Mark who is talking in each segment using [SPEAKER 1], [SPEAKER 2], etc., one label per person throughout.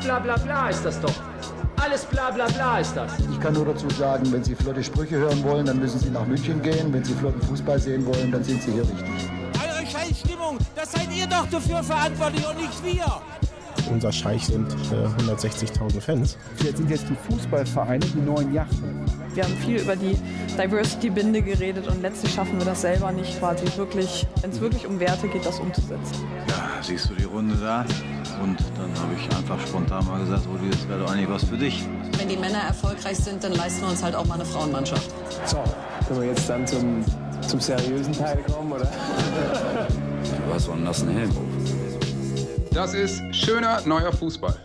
[SPEAKER 1] bla bla bla ist das doch. Alles bla bla bla ist das.
[SPEAKER 2] Ich kann nur dazu sagen, wenn Sie flotte Sprüche hören wollen, dann müssen Sie nach München gehen. Wenn Sie flotten Fußball sehen wollen, dann sind Sie hier richtig.
[SPEAKER 3] Eure Scheißstimmung, das seid ihr doch dafür verantwortlich und nicht wir.
[SPEAKER 4] Unser Scheich sind äh, 160.000 Fans.
[SPEAKER 5] Jetzt sind jetzt die Fußballvereine die neuen Yachten.
[SPEAKER 6] Wir haben viel über die Diversity-Binde geredet und letztlich schaffen wir das selber nicht, quasi wirklich, wenn es wirklich um Werte geht, das umzusetzen.
[SPEAKER 7] Ja, siehst du die Runde da? Und dann habe ich einfach spontan mal gesagt, Rudi, das wäre doch eigentlich was für dich.
[SPEAKER 8] Wenn die Männer erfolgreich sind, dann leisten wir uns halt auch mal eine Frauenmannschaft.
[SPEAKER 9] So, können wir jetzt dann zum, zum seriösen Teil kommen, oder?
[SPEAKER 7] Du hast so einen nassen Helm
[SPEAKER 10] Das ist schöner neuer Fußball.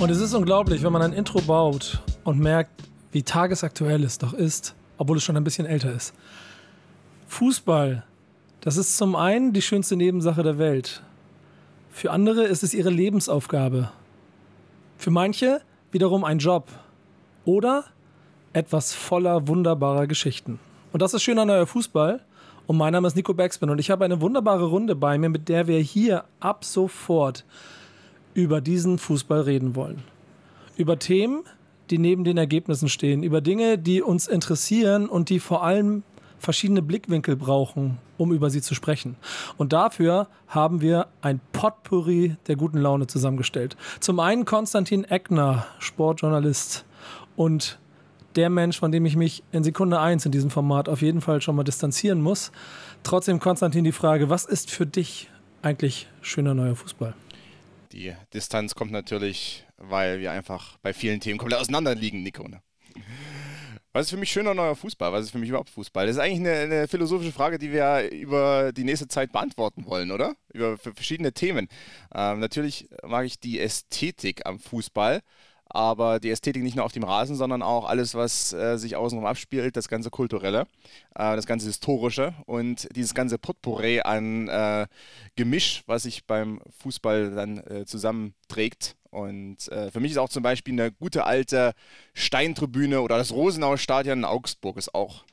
[SPEAKER 11] Und es ist unglaublich, wenn man ein Intro baut und merkt, wie tagesaktuell es doch ist, obwohl es schon ein bisschen älter ist. Fußball, das ist zum einen die schönste Nebensache der Welt. Für andere ist es ihre Lebensaufgabe. Für manche wiederum ein Job. Oder etwas voller wunderbarer Geschichten. Und das ist schöner neuer Fußball. Und mein Name ist Nico Backspin und ich habe eine wunderbare Runde bei mir, mit der wir hier ab sofort über diesen Fußball reden wollen. Über Themen, die neben den Ergebnissen stehen, über Dinge, die uns interessieren und die vor allem verschiedene Blickwinkel brauchen, um über sie zu sprechen. Und dafür haben wir ein Potpourri der guten Laune zusammengestellt. Zum einen Konstantin Eckner, Sportjournalist und der Mensch, von dem ich mich in Sekunde 1 in diesem Format auf jeden Fall schon mal distanzieren muss. Trotzdem, Konstantin, die Frage, was ist für dich eigentlich schöner neuer Fußball?
[SPEAKER 12] Die Distanz kommt natürlich, weil wir einfach bei vielen Themen komplett auseinander liegen, Nico. Ne? Was ist für mich schöner neuer Fußball? Was ist für mich überhaupt Fußball? Das ist eigentlich eine, eine, philosophische Frage, die wir über die nächste Zeit beantworten wollen, oder? Über verschiedene Themen. Ähm, natürlich mag ich die Ästhetik am Fußball aber die Ästhetik nicht nur auf dem Rasen, sondern auch alles, was äh, sich außenrum abspielt, das ganze Kulturelle, äh, das ganze Historische und dieses ganze Potpourri an äh, Gemisch, was sich beim Fußball dann äh, zusammenträgt. Und äh, für mich ist auch zum Beispiel eine gute alte Steintribüne oder das Rosenauer Stadion in Augsburg ist auch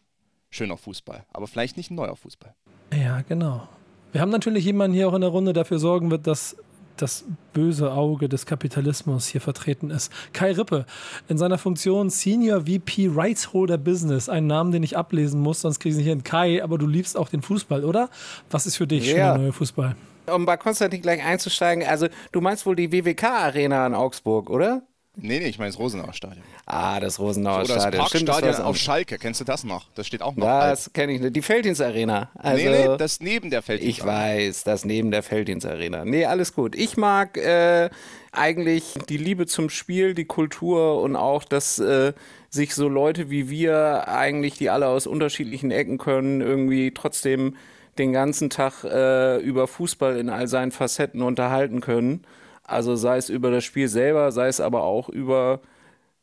[SPEAKER 12] schöner Fußball, aber vielleicht nicht ein neuer Fußball.
[SPEAKER 11] Ja, genau. Wir haben natürlich jemanden hier auch in der Runde, der dafür sorgen wird, dass das böse Auge des Kapitalismus hier vertreten ist. Kai Rippe in seiner Funktion Senior VP Rights Holder Business, einen Namen, den ich ablesen muss, sonst kriege ich nicht hin. Kai, aber du liebst auch den Fußball, oder? Was ist für dich yeah. der neue Fußball?
[SPEAKER 13] Um bei Konstantin gleich einzusteigen, also du meinst wohl die WWK-Arena in Augsburg, oder?
[SPEAKER 12] Nee, nee, ich meine das Rosenauer Stadion.
[SPEAKER 13] Ah, das Rosenauer oder
[SPEAKER 12] Stadion. Das Parkstadion Stimmt, auf Schalke, kennst du das noch? Das steht auch noch.
[SPEAKER 13] Das kenne ich nicht. Die Feldins Arena.
[SPEAKER 12] Also, nee, nee, das neben der Feldins
[SPEAKER 13] Ich weiß, das neben der Feldins Arena. Nee, alles gut. Ich mag äh, eigentlich die Liebe zum Spiel, die Kultur und auch, dass äh, sich so Leute wie wir eigentlich, die alle aus unterschiedlichen Ecken können, irgendwie trotzdem den ganzen Tag äh, über Fußball in all seinen Facetten unterhalten können. Also sei es über das Spiel selber, sei es aber auch über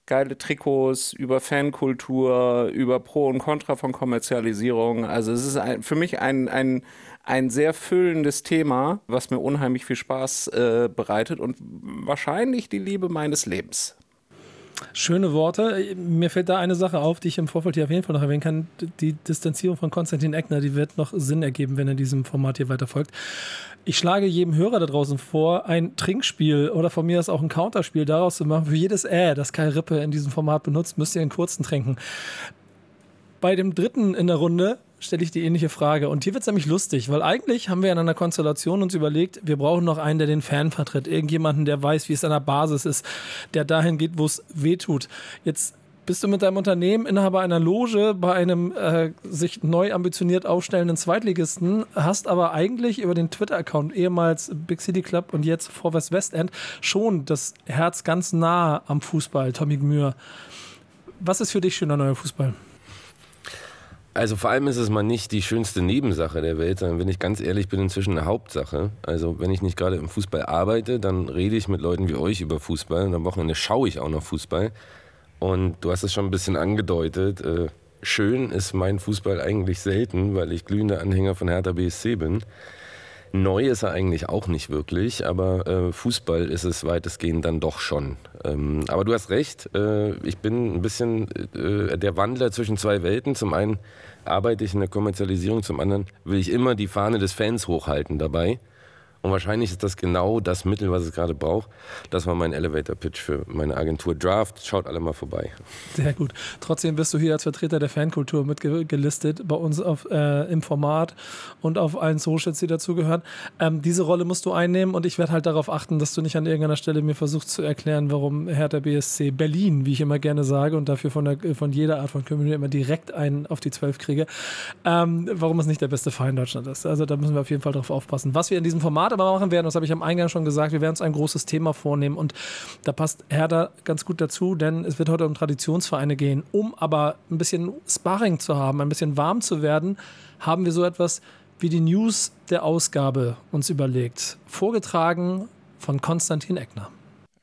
[SPEAKER 13] geile Trikots, über Fankultur, über Pro und Contra von Kommerzialisierung. Also es ist ein, für mich ein, ein, ein sehr füllendes Thema, was mir unheimlich viel Spaß äh, bereitet und wahrscheinlich die Liebe meines Lebens.
[SPEAKER 11] Schöne Worte. Mir fällt da eine Sache auf, die ich im Vorfeld hier auf jeden Fall noch erwähnen kann. Die Distanzierung von Konstantin Eckner, die wird noch Sinn ergeben, wenn er diesem Format hier weiter folgt. Ich schlage jedem Hörer da draußen vor, ein Trinkspiel oder von mir aus auch ein Counterspiel daraus zu machen. Für jedes Äh, das Kai Rippe in diesem Format benutzt, müsst ihr einen kurzen trinken. Bei dem dritten in der Runde stelle ich die ähnliche Frage. Und hier wird es nämlich lustig, weil eigentlich haben wir in einer Konstellation uns überlegt, wir brauchen noch einen, der den Fan vertritt. Irgendjemanden, der weiß, wie es an der Basis ist, der dahin geht, wo es weh tut. Jetzt bist du mit deinem Unternehmen Inhaber einer Loge bei einem äh, sich neu ambitioniert aufstellenden Zweitligisten, hast aber eigentlich über den Twitter-Account ehemals Big City Club und jetzt Vorwärts Westend schon das Herz ganz nah am Fußball, Tommy Gmür. Was ist für dich schöner neuer Fußball?
[SPEAKER 14] Also vor allem ist es mal nicht die schönste Nebensache der Welt, sondern wenn ich ganz ehrlich bin, inzwischen eine Hauptsache. Also wenn ich nicht gerade im Fußball arbeite, dann rede ich mit Leuten wie euch über Fußball und am Wochenende schaue ich auch noch Fußball. Und du hast es schon ein bisschen angedeutet, äh, schön ist mein Fußball eigentlich selten, weil ich glühender Anhänger von Hertha BSC bin. Neu ist er eigentlich auch nicht wirklich, aber äh, Fußball ist es weitestgehend dann doch schon. Ähm, aber du hast recht, äh, ich bin ein bisschen äh, der Wandler zwischen zwei Welten. Zum einen arbeite ich in der Kommerzialisierung, zum anderen will ich immer die Fahne des Fans hochhalten dabei. Und wahrscheinlich ist das genau das Mittel, was es gerade braucht. Das war mein Elevator-Pitch für meine Agentur Draft. Schaut alle mal vorbei.
[SPEAKER 11] Sehr gut. Trotzdem bist du hier als Vertreter der Fankultur mitgelistet bei uns auf, äh, im Format und auf allen Socials, die dazugehören. Ähm, diese Rolle musst du einnehmen und ich werde halt darauf achten, dass du nicht an irgendeiner Stelle mir versuchst zu erklären, warum Hertha BSC Berlin, wie ich immer gerne sage und dafür von, der, von jeder Art von Community immer direkt einen auf die Zwölf kriege, ähm, warum es nicht der beste Verein Deutschland ist. Also da müssen wir auf jeden Fall drauf aufpassen. Was wir in diesem Format aber machen werden, das habe ich am Eingang schon gesagt, wir werden uns ein großes Thema vornehmen und da passt Hertha ganz gut dazu, denn es wird heute um Traditionsvereine gehen. Um aber ein bisschen Sparring zu haben, ein bisschen warm zu werden, haben wir so etwas wie die News der Ausgabe uns überlegt. Vorgetragen von Konstantin Eckner.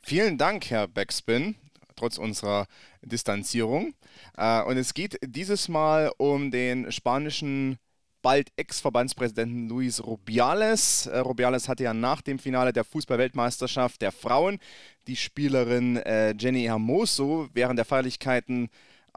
[SPEAKER 12] Vielen Dank, Herr Backspin, trotz unserer Distanzierung. Äh, und es geht dieses Mal um den spanischen bald Ex-Verbandspräsidenten Luis Rubiales. Äh, Rubiales hatte ja nach dem Finale der Fußballweltmeisterschaft der Frauen die Spielerin äh, Jenny Hermoso während der Feierlichkeiten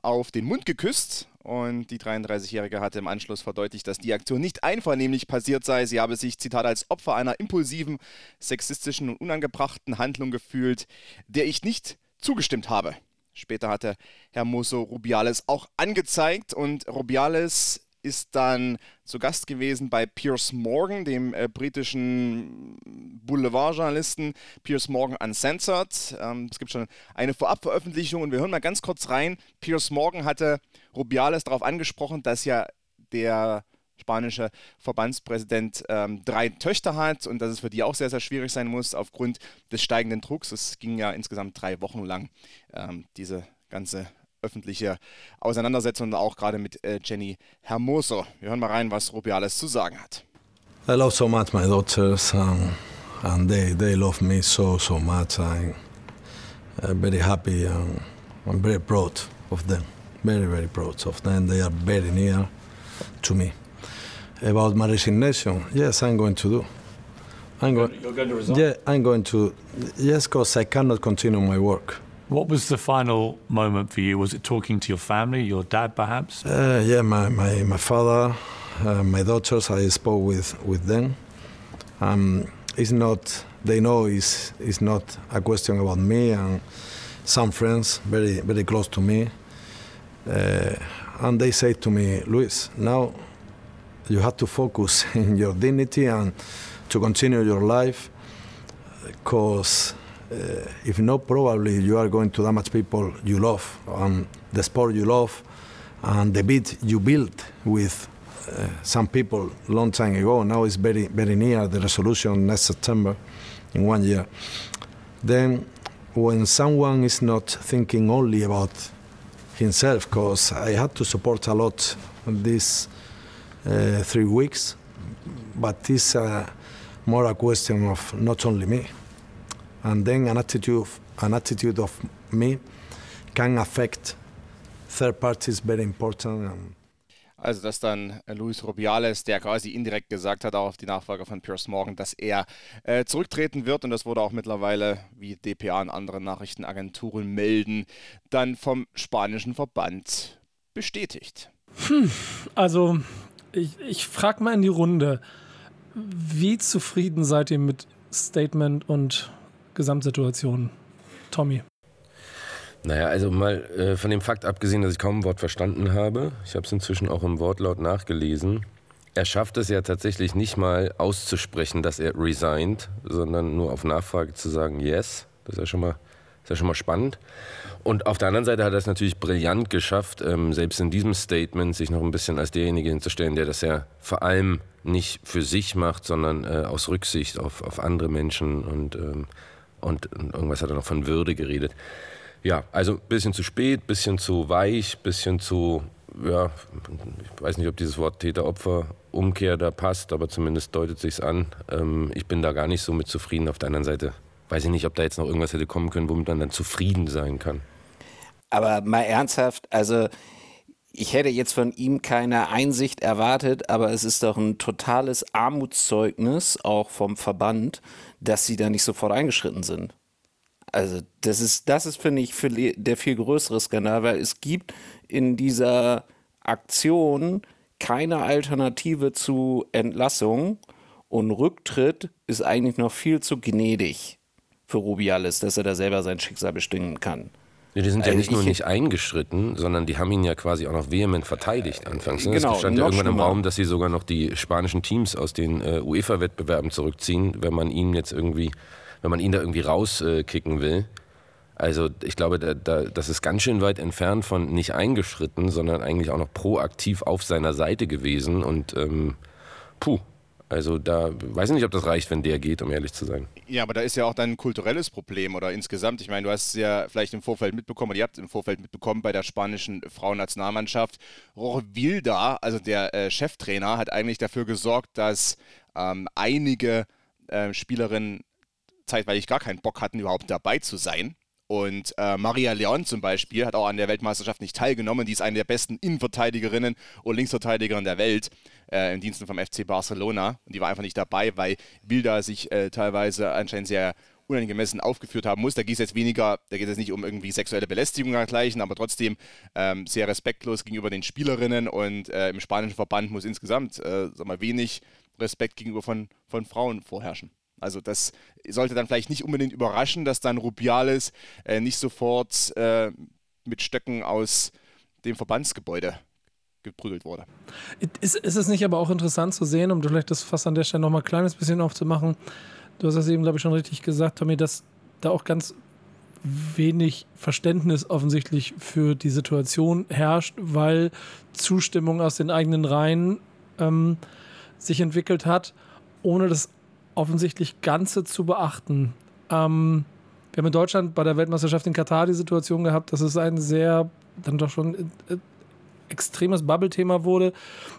[SPEAKER 12] auf den Mund geküsst. Und die 33-Jährige hatte im Anschluss verdeutlicht, dass die Aktion nicht einvernehmlich passiert sei. Sie habe sich, Zitat, als Opfer einer impulsiven, sexistischen und unangebrachten Handlung gefühlt, der ich nicht zugestimmt habe. Später hatte Hermoso Rubiales auch angezeigt und Rubiales ist dann zu Gast gewesen bei Piers Morgan, dem äh, britischen Boulevardjournalisten Piers Morgan Uncensored. Ähm, es gibt schon eine Vorabveröffentlichung und wir hören mal ganz kurz rein. Piers Morgan hatte Rubiales darauf angesprochen, dass ja der spanische Verbandspräsident ähm, drei Töchter hat und dass es für die auch sehr, sehr schwierig sein muss aufgrund des steigenden Drucks. Es ging ja insgesamt drei Wochen lang, ähm, diese ganze öffentliche Auseinandersetzung, auch gerade mit äh, Jenny Hermoso. Wir hören mal rein, was Rubiales zu sagen hat.
[SPEAKER 15] I love so much my daughters um, and they, they love me so, so much. I'm very happy and I'm very proud of them. Very, very proud of them. They are very near to me. About my resignation, yes, I'm going to do. I'm
[SPEAKER 16] going. You're going to resign.
[SPEAKER 15] Yeah, I'm going to. Yes, because I cannot continue my work.
[SPEAKER 16] What was the final moment for you? Was it talking to your family, your dad, perhaps?
[SPEAKER 15] Uh, yeah, my my, my father, uh, my daughters. I spoke with with them. Um, it's not. They know it's it's not a question about me and some friends very very close to me. Uh, and they say to me, Luis, now you have to focus in your dignity and to continue your life because uh, if not, probably you are going to damage people you love and the sport you love and the beat you built with uh, some people long time ago. Now it's very very near the resolution next September in one year. Then, when someone is not thinking only about himself, because I had to support a lot these uh, three weeks, but it's uh, more a question of not only me. And then an attitude, an attitude of me can affect third parties very important. And
[SPEAKER 12] Also, dass dann Luis Rubiales, der quasi indirekt gesagt hat, auch auf die Nachfrage von Piers Morgan, dass er äh, zurücktreten wird. Und das wurde auch mittlerweile, wie DPA und andere Nachrichtenagenturen melden, dann vom spanischen Verband bestätigt.
[SPEAKER 11] Hm, also, ich, ich frage mal in die Runde, wie zufrieden seid ihr mit Statement und Gesamtsituation? Tommy.
[SPEAKER 14] Naja, also mal äh, von dem Fakt abgesehen, dass ich kaum ein Wort verstanden habe, ich habe es inzwischen auch im Wortlaut nachgelesen, er schafft es ja tatsächlich nicht mal auszusprechen, dass er resigned, sondern nur auf Nachfrage zu sagen yes. Das ist ja schon mal, ist ja schon mal spannend. Und auf der anderen Seite hat er es natürlich brillant geschafft, ähm, selbst in diesem Statement sich noch ein bisschen als derjenige hinzustellen, der das ja vor allem nicht für sich macht, sondern äh, aus Rücksicht auf, auf andere Menschen und, ähm, und, irgendwas hat er noch von Würde geredet. Ja, also ein bisschen zu spät, bisschen zu weich, bisschen zu, ja, ich weiß nicht, ob dieses Wort Täter-Opfer-Umkehr da passt, aber zumindest deutet sich's an. Ähm, ich bin da gar nicht so mit zufrieden. Auf der anderen Seite weiß ich nicht, ob da jetzt noch irgendwas hätte kommen können, womit man dann zufrieden sein kann.
[SPEAKER 13] Aber mal ernsthaft, also ich hätte jetzt von ihm keine Einsicht erwartet, aber es ist doch ein totales Armutszeugnis, auch vom Verband, dass sie da nicht sofort eingeschritten sind. Also das ist, das ist, finde ich, für der viel größere Skandal, weil es gibt in dieser Aktion keine Alternative zu Entlassung Und Rücktritt ist eigentlich noch viel zu gnädig für Rubiales, dass er da selber sein Schicksal bestimmen kann.
[SPEAKER 14] Die sind ja
[SPEAKER 13] Also
[SPEAKER 14] nicht nur
[SPEAKER 13] ich-
[SPEAKER 14] nicht eingeschritten, sondern die haben ihn ja quasi auch noch vehement verteidigt anfangs. Ne?
[SPEAKER 13] Genau,
[SPEAKER 14] es stand ja irgendwann im. Raum, dass sie sogar noch die spanischen Teams aus den äh, UEFA-Wettbewerben zurückziehen, wenn man ihn jetzt irgendwie, wenn man ihn da irgendwie rauskicken will. Also ich glaube, da, da, das ist ganz schön weit entfernt von nicht eingeschritten, sondern eigentlich auch noch proaktiv auf seiner Seite gewesen. Und ähm, puh, also da weiß ich nicht, ob das reicht, wenn der geht, um ehrlich zu sein.
[SPEAKER 12] Ja, aber da ist ja auch dann ein kulturelles Problem oder insgesamt. Ich meine, du hast es ja vielleicht im Vorfeld mitbekommen, oder ihr habt es im Vorfeld mitbekommen bei der spanischen Frauennationalmannschaft. Rohr Wilda, also der äh, Cheftrainer, hat eigentlich dafür gesorgt, dass ähm, einige äh, Spielerinnen zeitweilig gar keinen Bock hatten, überhaupt dabei zu sein. Und äh, Maria Leon zum Beispiel hat auch an der Weltmeisterschaft nicht teilgenommen. Die ist eine der besten Innenverteidigerinnen und Linksverteidigerinnen der Welt äh, im Diensten vom FC Barcelona. Und die war einfach nicht dabei, weil Bilda sich äh, teilweise anscheinend sehr unangemessen aufgeführt haben muss. Da geht es jetzt weniger, da geht es nicht um irgendwie sexuelle Belästigung dergleichen, aber trotzdem ähm, sehr respektlos gegenüber den Spielerinnen und äh, im spanischen Verband muss insgesamt äh, sag mal, wenig Respekt gegenüber von, von Frauen vorherrschen. Also das sollte dann vielleicht nicht unbedingt überraschen, dass dann Rubiales äh, nicht sofort äh, mit Stöcken aus dem Verbandsgebäude geprügelt wurde.
[SPEAKER 11] Ist, ist es nicht aber auch interessant zu sehen, um vielleicht das fast an der Stelle noch mal ein kleines bisschen aufzumachen? Du hast das eben, glaube ich, schon richtig gesagt, Tommy, dass da auch ganz wenig Verständnis offensichtlich für die Situation herrscht, weil Zustimmung aus den eigenen Reihen ähm, sich entwickelt hat, ohne das offensichtlich Ganze zu beachten. Ähm, wir haben in Deutschland bei der Weltmeisterschaft in Katar die Situation gehabt, dass es ein sehr, dann doch schon äh, extremes Bubble-Thema wurde,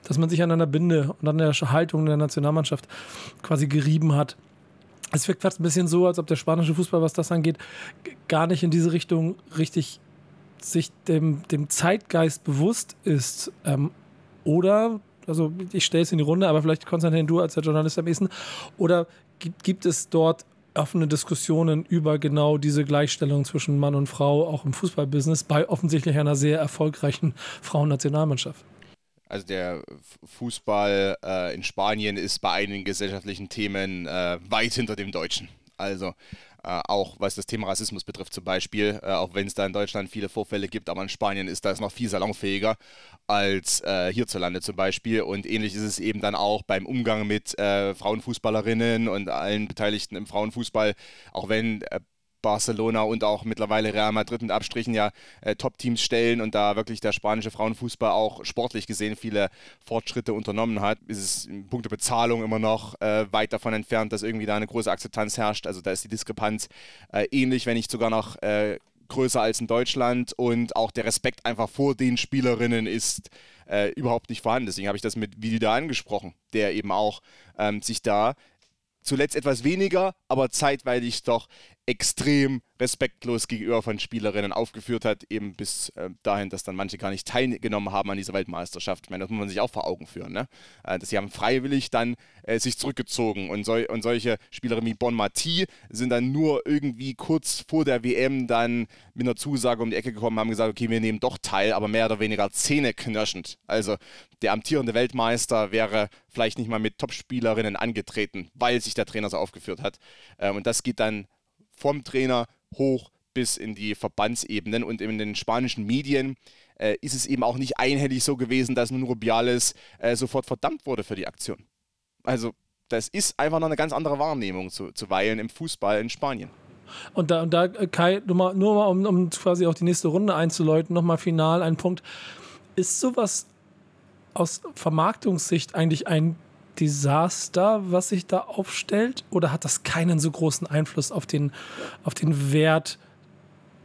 [SPEAKER 11] dass man sich an einer Binde und an der Haltung der Nationalmannschaft quasi gerieben hat. Es wirkt fast ein bisschen so, als ob der spanische Fußball, was das angeht, gar nicht in diese Richtung richtig sich dem, dem Zeitgeist bewusst ist. Ähm, oder, also ich stelle es in die Runde, aber vielleicht Konstantin, du als der Journalist am ehesten, oder gibt, gibt es dort offene Diskussionen über genau diese Gleichstellung zwischen Mann und Frau, auch im Fußballbusiness, bei offensichtlich einer sehr erfolgreichen Frauennationalmannschaft?
[SPEAKER 12] Also der Fußball äh, in Spanien ist bei einigen gesellschaftlichen Themen äh, weit hinter dem Deutschen. Also äh, auch was das Thema Rassismus betrifft zum Beispiel, äh, auch wenn es da in Deutschland viele Vorfälle gibt, aber in Spanien ist das noch viel salonfähiger als äh, hierzulande zum Beispiel. Und ähnlich ist es eben dann auch beim Umgang mit äh, Frauenfußballerinnen und allen Beteiligten im Frauenfußball, auch wenn äh, Barcelona und auch mittlerweile Real Madrid mit Abstrichen ja äh, Top-Teams stellen und da wirklich der spanische Frauenfußball auch sportlich gesehen viele Fortschritte unternommen hat, ist es in puncto Bezahlung immer noch äh, weit davon entfernt, dass irgendwie da eine große Akzeptanz herrscht. Also da ist die Diskrepanz äh, ähnlich, wenn nicht sogar noch äh, größer als in Deutschland und auch der Respekt einfach vor den Spielerinnen ist äh, überhaupt nicht vorhanden. Deswegen habe ich das mit Vilda angesprochen, der eben auch ähm, sich da zuletzt etwas weniger, aber zeitweilig doch extrem respektlos gegenüber von Spielerinnen aufgeführt hat, eben bis äh, dahin, dass dann manche gar nicht teilgenommen haben an dieser Weltmeisterschaft. Ich meine, das muss man sich auch vor Augen führen, ne? Äh, dass sie haben freiwillig dann äh, sich zurückgezogen und, sol und solche Spielerinnen wie Bon Mati sind dann nur irgendwie kurz vor der WM dann mit einer Zusage um die Ecke gekommen, haben gesagt, okay, wir nehmen doch teil, aber mehr oder weniger zähneknirschend. Also der amtierende Weltmeister wäre vielleicht nicht mal mit Topspielerinnen angetreten, weil sich der Trainer so aufgeführt hat. Ähm, und das geht dann vom Trainer hoch bis in die Verbandsebenen und in den spanischen Medien äh, ist es eben auch nicht einhellig so gewesen, dass nun Rubiales äh, sofort verdammt wurde für die Aktion. Also das ist einfach noch eine ganz andere Wahrnehmung zu, zuweilen im Fußball in Spanien.
[SPEAKER 11] Und da, und da äh, Kai, nur mal, nur mal um, um quasi auch die nächste Runde einzuläuten, nochmal final ein Punkt. Ist sowas aus Vermarktungssicht eigentlich ein Desaster, was sich da aufstellt? Oder hat das keinen so großen Einfluss auf den, auf den Wert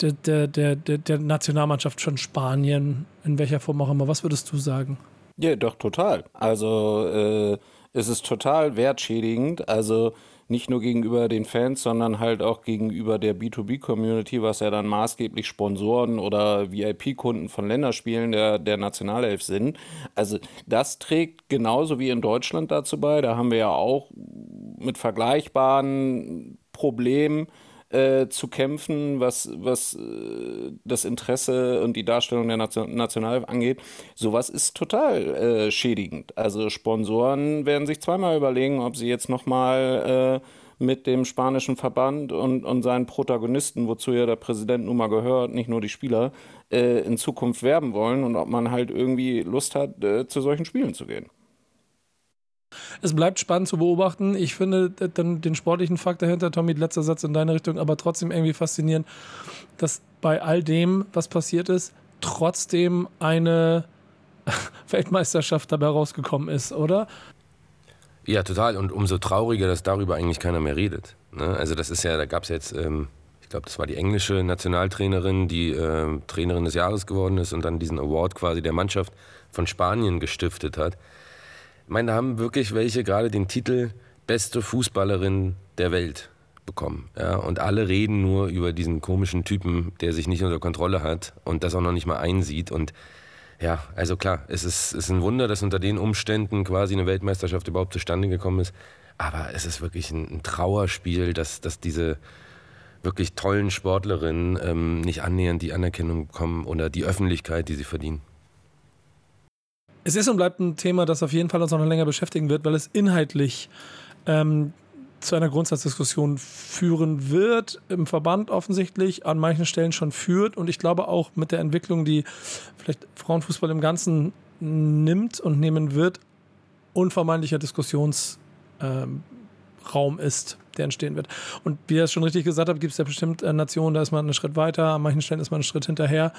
[SPEAKER 11] der, der, der, der, Nationalmannschaft von Spanien, in welcher Form auch immer? Was würdest du sagen?
[SPEAKER 13] Ja, doch, total. Also äh, es ist total wertschädigend. Also nicht nur gegenüber den Fans, sondern halt auch gegenüber der B2B-Community, was ja dann maßgeblich Sponsoren oder VIP-Kunden von Länderspielen der, der Nationalelf sind. Also das trägt genauso wie in Deutschland dazu bei. Da haben wir ja auch mit vergleichbaren Problemen äh, zu kämpfen, was, was äh, das Interesse und die Darstellung der Nation National angeht. Sowas ist total äh, schädigend. Also Sponsoren werden sich zweimal überlegen, ob sie jetzt nochmal äh, mit dem spanischen Verband und, und seinen Protagonisten, wozu ja der Präsident nun mal gehört, nicht nur die Spieler, äh, in Zukunft werben wollen und ob man halt irgendwie Lust hat, äh, zu solchen Spielen zu gehen.
[SPEAKER 11] Es bleibt spannend zu beobachten. Ich finde dann den sportlichen Fakt dahinter, Tommy, letzter Satz in deine Richtung, aber trotzdem irgendwie faszinierend, dass bei all dem, was passiert ist, trotzdem eine Weltmeisterschaft dabei rausgekommen ist, oder?
[SPEAKER 14] Ja, total. Und umso trauriger, dass darüber eigentlich keiner mehr redet. Ne? Also das ist ja, da gab es jetzt, ähm, ich glaube, das war die englische Nationaltrainerin, die äh, Trainerin des Jahres geworden ist und dann diesen Award quasi der Mannschaft von Spanien gestiftet hat. Meine, da haben wirklich welche gerade den Titel beste Fußballerin der Welt bekommen. Ja? Und alle reden nur über diesen komischen Typen, der sich nicht unter Kontrolle hat und das auch noch nicht mal einsieht. Und ja, also klar, es ist, ist ein Wunder, dass unter den Umständen quasi eine Weltmeisterschaft überhaupt zustande gekommen ist. Aber es ist wirklich ein, ein Trauerspiel, dass, dass diese wirklich tollen Sportlerinnen ähm, nicht annähernd die Anerkennung bekommen oder die Öffentlichkeit, die sie verdienen.
[SPEAKER 11] Es ist und bleibt ein Thema, das auf jeden Fall uns noch länger beschäftigen wird, weil es inhaltlich ähm, zu einer Grundsatzdiskussion führen wird, im Verband offensichtlich, an manchen Stellen schon führt und ich glaube auch mit der Entwicklung, die vielleicht Frauenfußball im Ganzen nimmt und nehmen wird, unvermeidlicher Diskussionsraum ähm, ist, der entstehen wird. Und wie ihr es schon richtig gesagt habt, gibt es ja bestimmt äh, Nationen, da ist man einen Schritt weiter, an manchen Stellen ist man einen Schritt hinterher.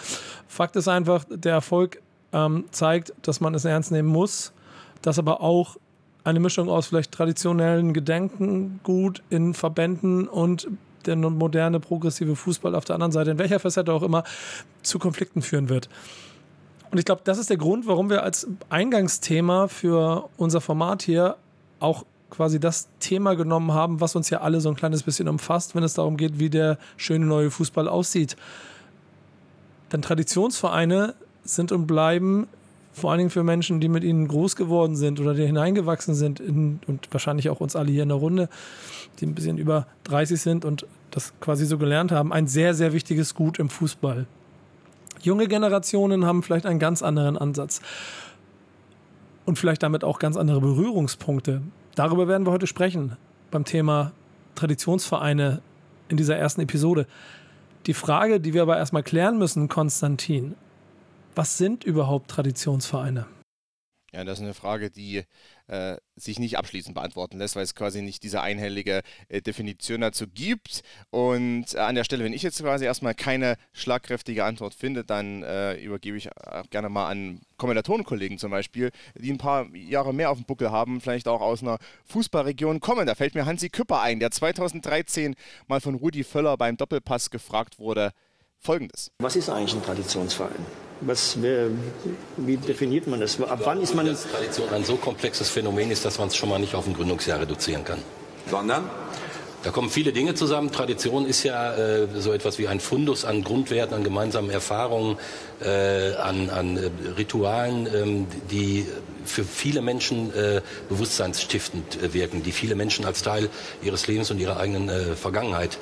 [SPEAKER 11] Fakt ist einfach, der Erfolg ähm, zeigt, dass man es ernst nehmen muss, dass aber auch eine Mischung aus vielleicht traditionellen Gedenkengut in Verbänden und der moderne progressive Fußball auf der anderen Seite, in welcher Facette auch immer, zu Konflikten führen wird. Und ich glaube, das ist der Grund, warum wir als Eingangsthema für unser Format hier auch quasi das Thema genommen haben, was uns ja alle so ein kleines bisschen umfasst, wenn es darum geht, wie der schöne neue Fußball aussieht. Denn Traditionsvereine sind und bleiben vor allen Dingen für Menschen, die mit ihnen groß geworden sind oder die hineingewachsen sind in, und wahrscheinlich auch uns alle hier in der Runde, die ein bisschen über 30 sind und das quasi so gelernt haben, ein sehr, sehr wichtiges Gut im Fußball. Junge Generationen haben vielleicht einen ganz anderen Ansatz und vielleicht damit auch ganz andere Berührungspunkte. Darüber werden wir heute sprechen beim Thema Traditionsvereine in dieser ersten Episode. Die Frage, die wir aber erstmal klären müssen, Konstantin, was sind überhaupt Traditionsvereine?
[SPEAKER 12] Ja, das ist eine Frage, die äh, sich nicht abschließend beantworten lässt, weil es quasi nicht diese einhellige äh, Definition dazu gibt. Und äh, an der Stelle, wenn ich jetzt quasi erstmal keine schlagkräftige Antwort finde, dann äh, übergebe ich gerne mal an Kommentatorenkollegen zum Beispiel, die ein paar Jahre mehr auf dem Buckel haben, vielleicht auch aus einer Fußballregion kommen. Da fällt mir Hansi Küpper ein, der 2013 mal von Rudi Völler beim Doppelpass gefragt wurde, folgendes.
[SPEAKER 17] Was ist eigentlich ein Traditionsverein? Was, wie definiert man das? Ab wann ist man.
[SPEAKER 18] Dass Tradition ein so komplexes Phänomen ist, dass man es schon mal nicht auf ein Gründungsjahr reduzieren kann.
[SPEAKER 17] Sondern?
[SPEAKER 18] Da kommen viele Dinge zusammen. Tradition ist ja äh, so etwas wie ein Fundus an Grundwerten, an gemeinsamen Erfahrungen, äh, an, an äh, Ritualen, ähm, die für viele Menschen äh, bewusstseinsstiftend äh, wirken, die viele Menschen als Teil ihres Lebens und ihrer eigenen äh, Vergangenheit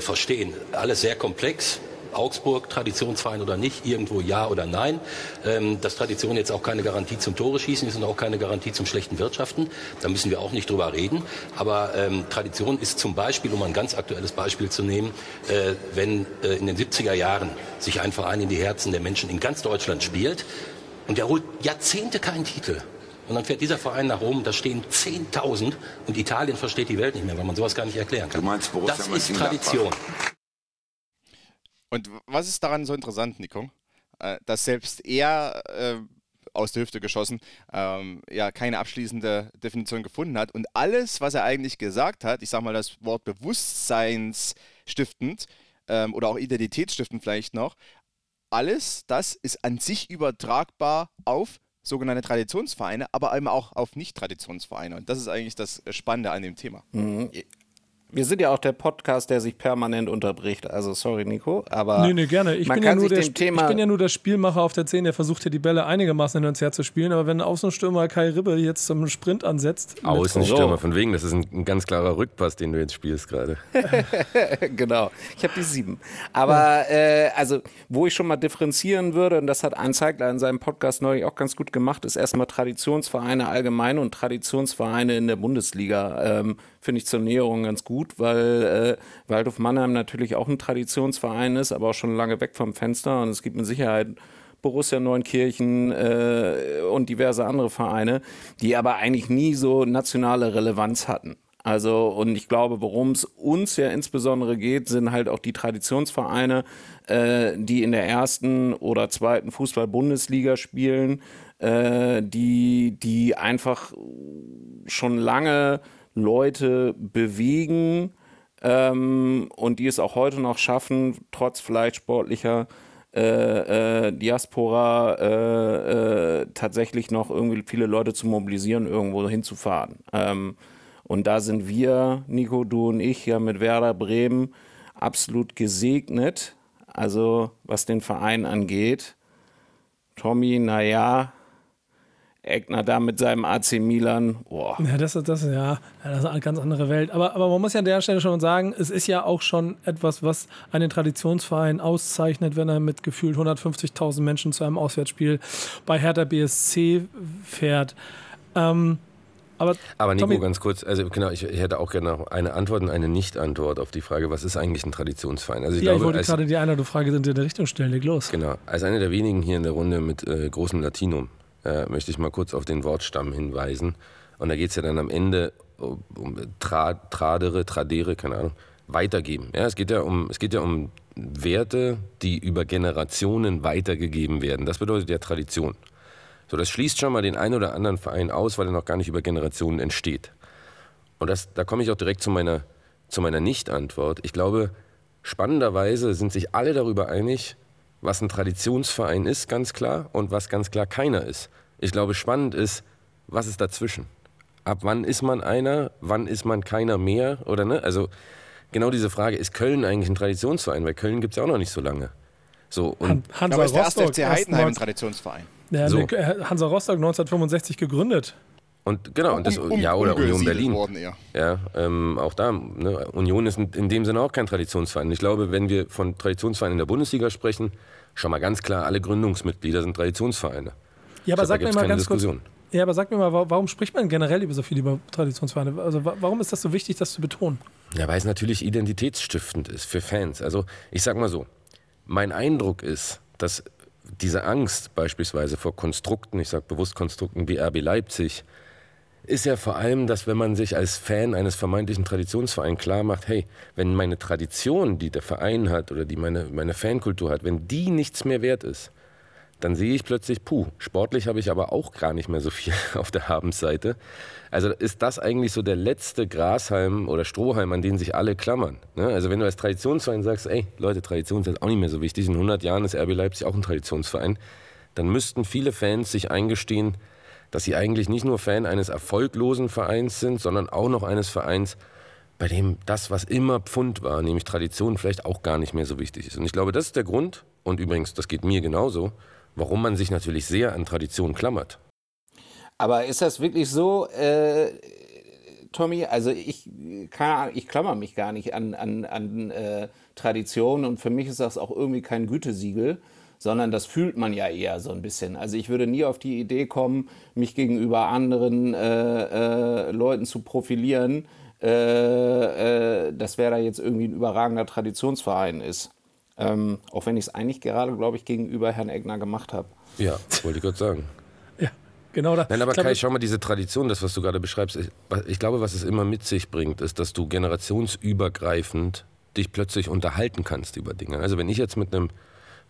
[SPEAKER 18] verstehen. Alles sehr komplex, Augsburg Traditionsverein oder nicht, irgendwo ja oder nein. Ähm, dass Tradition jetzt auch keine Garantie zum Tore schießen ist und auch keine Garantie zum schlechten Wirtschaften. Da müssen wir auch nicht drüber reden. Aber ähm, Tradition ist zum Beispiel, um ein ganz aktuelles Beispiel zu nehmen, äh, wenn äh, in den 70er Jahren sich ein Verein in die Herzen der Menschen in ganz Deutschland spielt und der holt Jahrzehnte keinen Titel. Und dann fährt dieser Verein nach Rom, da stehen 10.000 und Italien versteht die Welt nicht mehr, weil man sowas gar nicht erklären kann.
[SPEAKER 17] Du meinst Borussia
[SPEAKER 18] das ist Tradition.
[SPEAKER 12] Und was ist daran so interessant, Nico? Äh, dass selbst er äh, aus der Hüfte geschossen, ähm, ja, keine abschließende Definition gefunden hat. Und alles, was er eigentlich gesagt hat, ich sag mal das Wort bewusstseinsstiftend ähm, oder auch identitätsstiftend vielleicht noch, alles das ist an sich übertragbar auf sogenannte Traditionsvereine, aber eben auch auf Nicht-Traditionsvereine. Und das ist eigentlich das Spannende an dem Thema.
[SPEAKER 13] Mhm Wir sind ja auch der Podcast, der sich permanent unterbricht. Also sorry, Nico, aber
[SPEAKER 11] nee, nee, gerne. Ich,
[SPEAKER 13] man
[SPEAKER 11] bin
[SPEAKER 13] kann
[SPEAKER 11] ja, nur
[SPEAKER 13] sich
[SPEAKER 11] der,
[SPEAKER 13] dem Thema
[SPEAKER 11] ich bin ja nur der Spielmacher auf der 10, der versucht hier die Bälle einigermaßen hin und her zu spielen. Aber wenn ein Außenstürmer Kai Ribbe jetzt zum Sprint ansetzt.
[SPEAKER 14] Außenstürmer, von wegen, das ist ein, ein ganz klarer Rückpass, den du jetzt spielst gerade.
[SPEAKER 13] genau, ich habe die sieben. Aber äh, also, wo ich schon mal differenzieren würde, und das hat ein Zeigler in seinem Podcast neulich auch ganz gut gemacht, ist erstmal Traditionsvereine allgemein und Traditionsvereine in der Bundesliga. Ähm, Finde ich zur Näherung ganz gut, weil äh, Waldhof Mannheim natürlich auch ein Traditionsverein ist, aber auch schon lange weg vom Fenster. Und es gibt mit Sicherheit Borussia Neunkirchen äh, und diverse andere Vereine, die aber eigentlich nie so nationale Relevanz hatten. Also, und ich glaube, worum es uns ja insbesondere geht, sind halt auch die Traditionsvereine, äh, die in der ersten oder zweiten Fußball-Bundesliga spielen, äh, die, die einfach schon lange Leute bewegen ähm, und die es auch heute noch schaffen, trotz vielleicht sportlicher äh, äh, Diaspora äh, äh, tatsächlich noch irgendwie viele Leute zu mobilisieren, irgendwo hinzufahren. Ähm, und da sind wir, Nico, du und ich, ja mit Werder Bremen absolut gesegnet. Also was den Verein angeht. Tommy, naja, Eckner da mit seinem AC Milan, boah.
[SPEAKER 11] Ja, das ist, das, ja, das ist eine ganz andere Welt. Aber, aber man muss ja an der Stelle schon sagen, es ist ja auch schon etwas, was einen Traditionsverein auszeichnet, wenn er mit gefühlt 150.000 Menschen zu einem Auswärtsspiel bei Hertha BSC fährt. Ähm, aber,
[SPEAKER 14] Aber Nico,
[SPEAKER 11] Tommy-
[SPEAKER 14] ganz kurz, also genau, ich, ich hätte auch gerne noch eine Antwort und eine Nicht-Antwort auf die Frage, was ist eigentlich ein Traditionsverein? Also ich
[SPEAKER 11] ja, ich
[SPEAKER 14] glaube,
[SPEAKER 11] wollte
[SPEAKER 14] als,
[SPEAKER 11] gerade die eine oder Frage in der Richtung stellen. Leg los.
[SPEAKER 14] Genau. Als einer der wenigen hier in der Runde mit äh, großem Latinum äh, möchte ich mal kurz auf den Wortstamm hinweisen. Und da geht es ja dann am Ende um, tra, Tradere, Tradere, keine Ahnung, weitergeben. Ja, es, geht ja um, es geht ja um Werte, die über Generationen weitergegeben werden. Das bedeutet ja Tradition. So, das schließt schon mal den einen oder anderen Verein aus, weil er noch gar nicht über Generationen entsteht. Und das, da komme ich auch direkt zu meiner, zu meiner Nicht-Antwort. Ich glaube, spannenderweise sind sich alle darüber einig, was ein Traditionsverein ist, ganz klar, und was ganz klar keiner ist. Ich glaube, spannend ist, was ist dazwischen? Ab wann ist man einer? Wann ist man keiner mehr? Oder ne? Also genau diese Frage, ist Köln eigentlich ein Traditionsverein? Weil Köln gibt es ja auch noch nicht so lange. So, und
[SPEAKER 11] Hansa
[SPEAKER 12] Aber ist der erste
[SPEAKER 11] Rostock,
[SPEAKER 12] FC Heidenheim ein Traditionsverein?
[SPEAKER 11] Ja,
[SPEAKER 14] So.
[SPEAKER 11] Hansa Rostock 1965 gegründet.
[SPEAKER 14] Und genau, und das,
[SPEAKER 12] Um- um-
[SPEAKER 14] ja, oder Union Berlin.
[SPEAKER 12] worden eher.
[SPEAKER 14] Ja, ähm, auch da, ne, Union ist in, dem Sinne auch kein Traditionsverein. Ich glaube, wenn wir von Traditionsvereinen in der Bundesliga sprechen, schon mal ganz klar, alle Gründungsmitglieder sind Traditionsvereine.
[SPEAKER 11] Ja, aber
[SPEAKER 14] da
[SPEAKER 11] sag mir mal ganz kurz.
[SPEAKER 14] Diskussion.
[SPEAKER 11] Ja, aber sag mir mal, wa- warum spricht man generell über so viel über Traditionsvereine? Also wa- warum ist das so wichtig, das zu betonen?
[SPEAKER 14] Ja, weil es natürlich identitätsstiftend ist für Fans. Also ich sag mal so, mein Eindruck ist, dass diese Angst beispielsweise vor Konstrukten, ich sage bewusst Konstrukten wie RB Leipzig, ist ja vor allem, dass wenn man sich als Fan eines vermeintlichen Traditionsvereins klar macht, hey, wenn meine Tradition, die der Verein hat oder die meine, meine Fankultur hat, wenn die nichts mehr wert ist, dann sehe ich plötzlich, puh, sportlich habe ich aber auch gar nicht mehr so viel auf der Habensseite. Also ist das eigentlich so der letzte Grashalm oder Strohhalm, an den sich alle klammern. Ne? Also wenn du als Traditionsverein sagst, ey, Leute, Tradition ist auch nicht mehr so wichtig, in 100 Jahren ist RB Leipzig auch ein Traditionsverein, dann müssten viele Fans sich eingestehen, dass sie eigentlich nicht nur Fan eines erfolglosen Vereins sind, sondern auch noch eines Vereins, bei dem das, was immer Pfund war, nämlich Tradition, vielleicht auch gar nicht mehr so wichtig ist. Und ich glaube, das ist der Grund, und übrigens, das geht mir genauso, warum man sich natürlich sehr an Tradition klammert.
[SPEAKER 13] Aber ist das wirklich so, äh, Tommy? Also ich, Ahnung, ich klammer mich gar nicht an, an, an äh, Tradition und für mich ist das auch irgendwie kein Gütesiegel, sondern das fühlt man ja eher so ein bisschen. Also ich würde nie auf die Idee kommen, mich gegenüber anderen äh, äh, Leuten zu profilieren, äh, äh, dass wer da jetzt irgendwie ein überragender Traditionsverein ist. Ähm, auch wenn ich es eigentlich gerade, glaube ich, gegenüber Herrn Egner gemacht habe.
[SPEAKER 14] Ja, wollte ich gerade sagen.
[SPEAKER 11] Genau da.
[SPEAKER 14] Nein, aber Kai, schau mal, diese Tradition, das, was du gerade beschreibst, ich, ich glaube, was es immer mit sich bringt, ist, dass du generationsübergreifend dich plötzlich unterhalten kannst über Dinge. Also wenn ich jetzt mit einem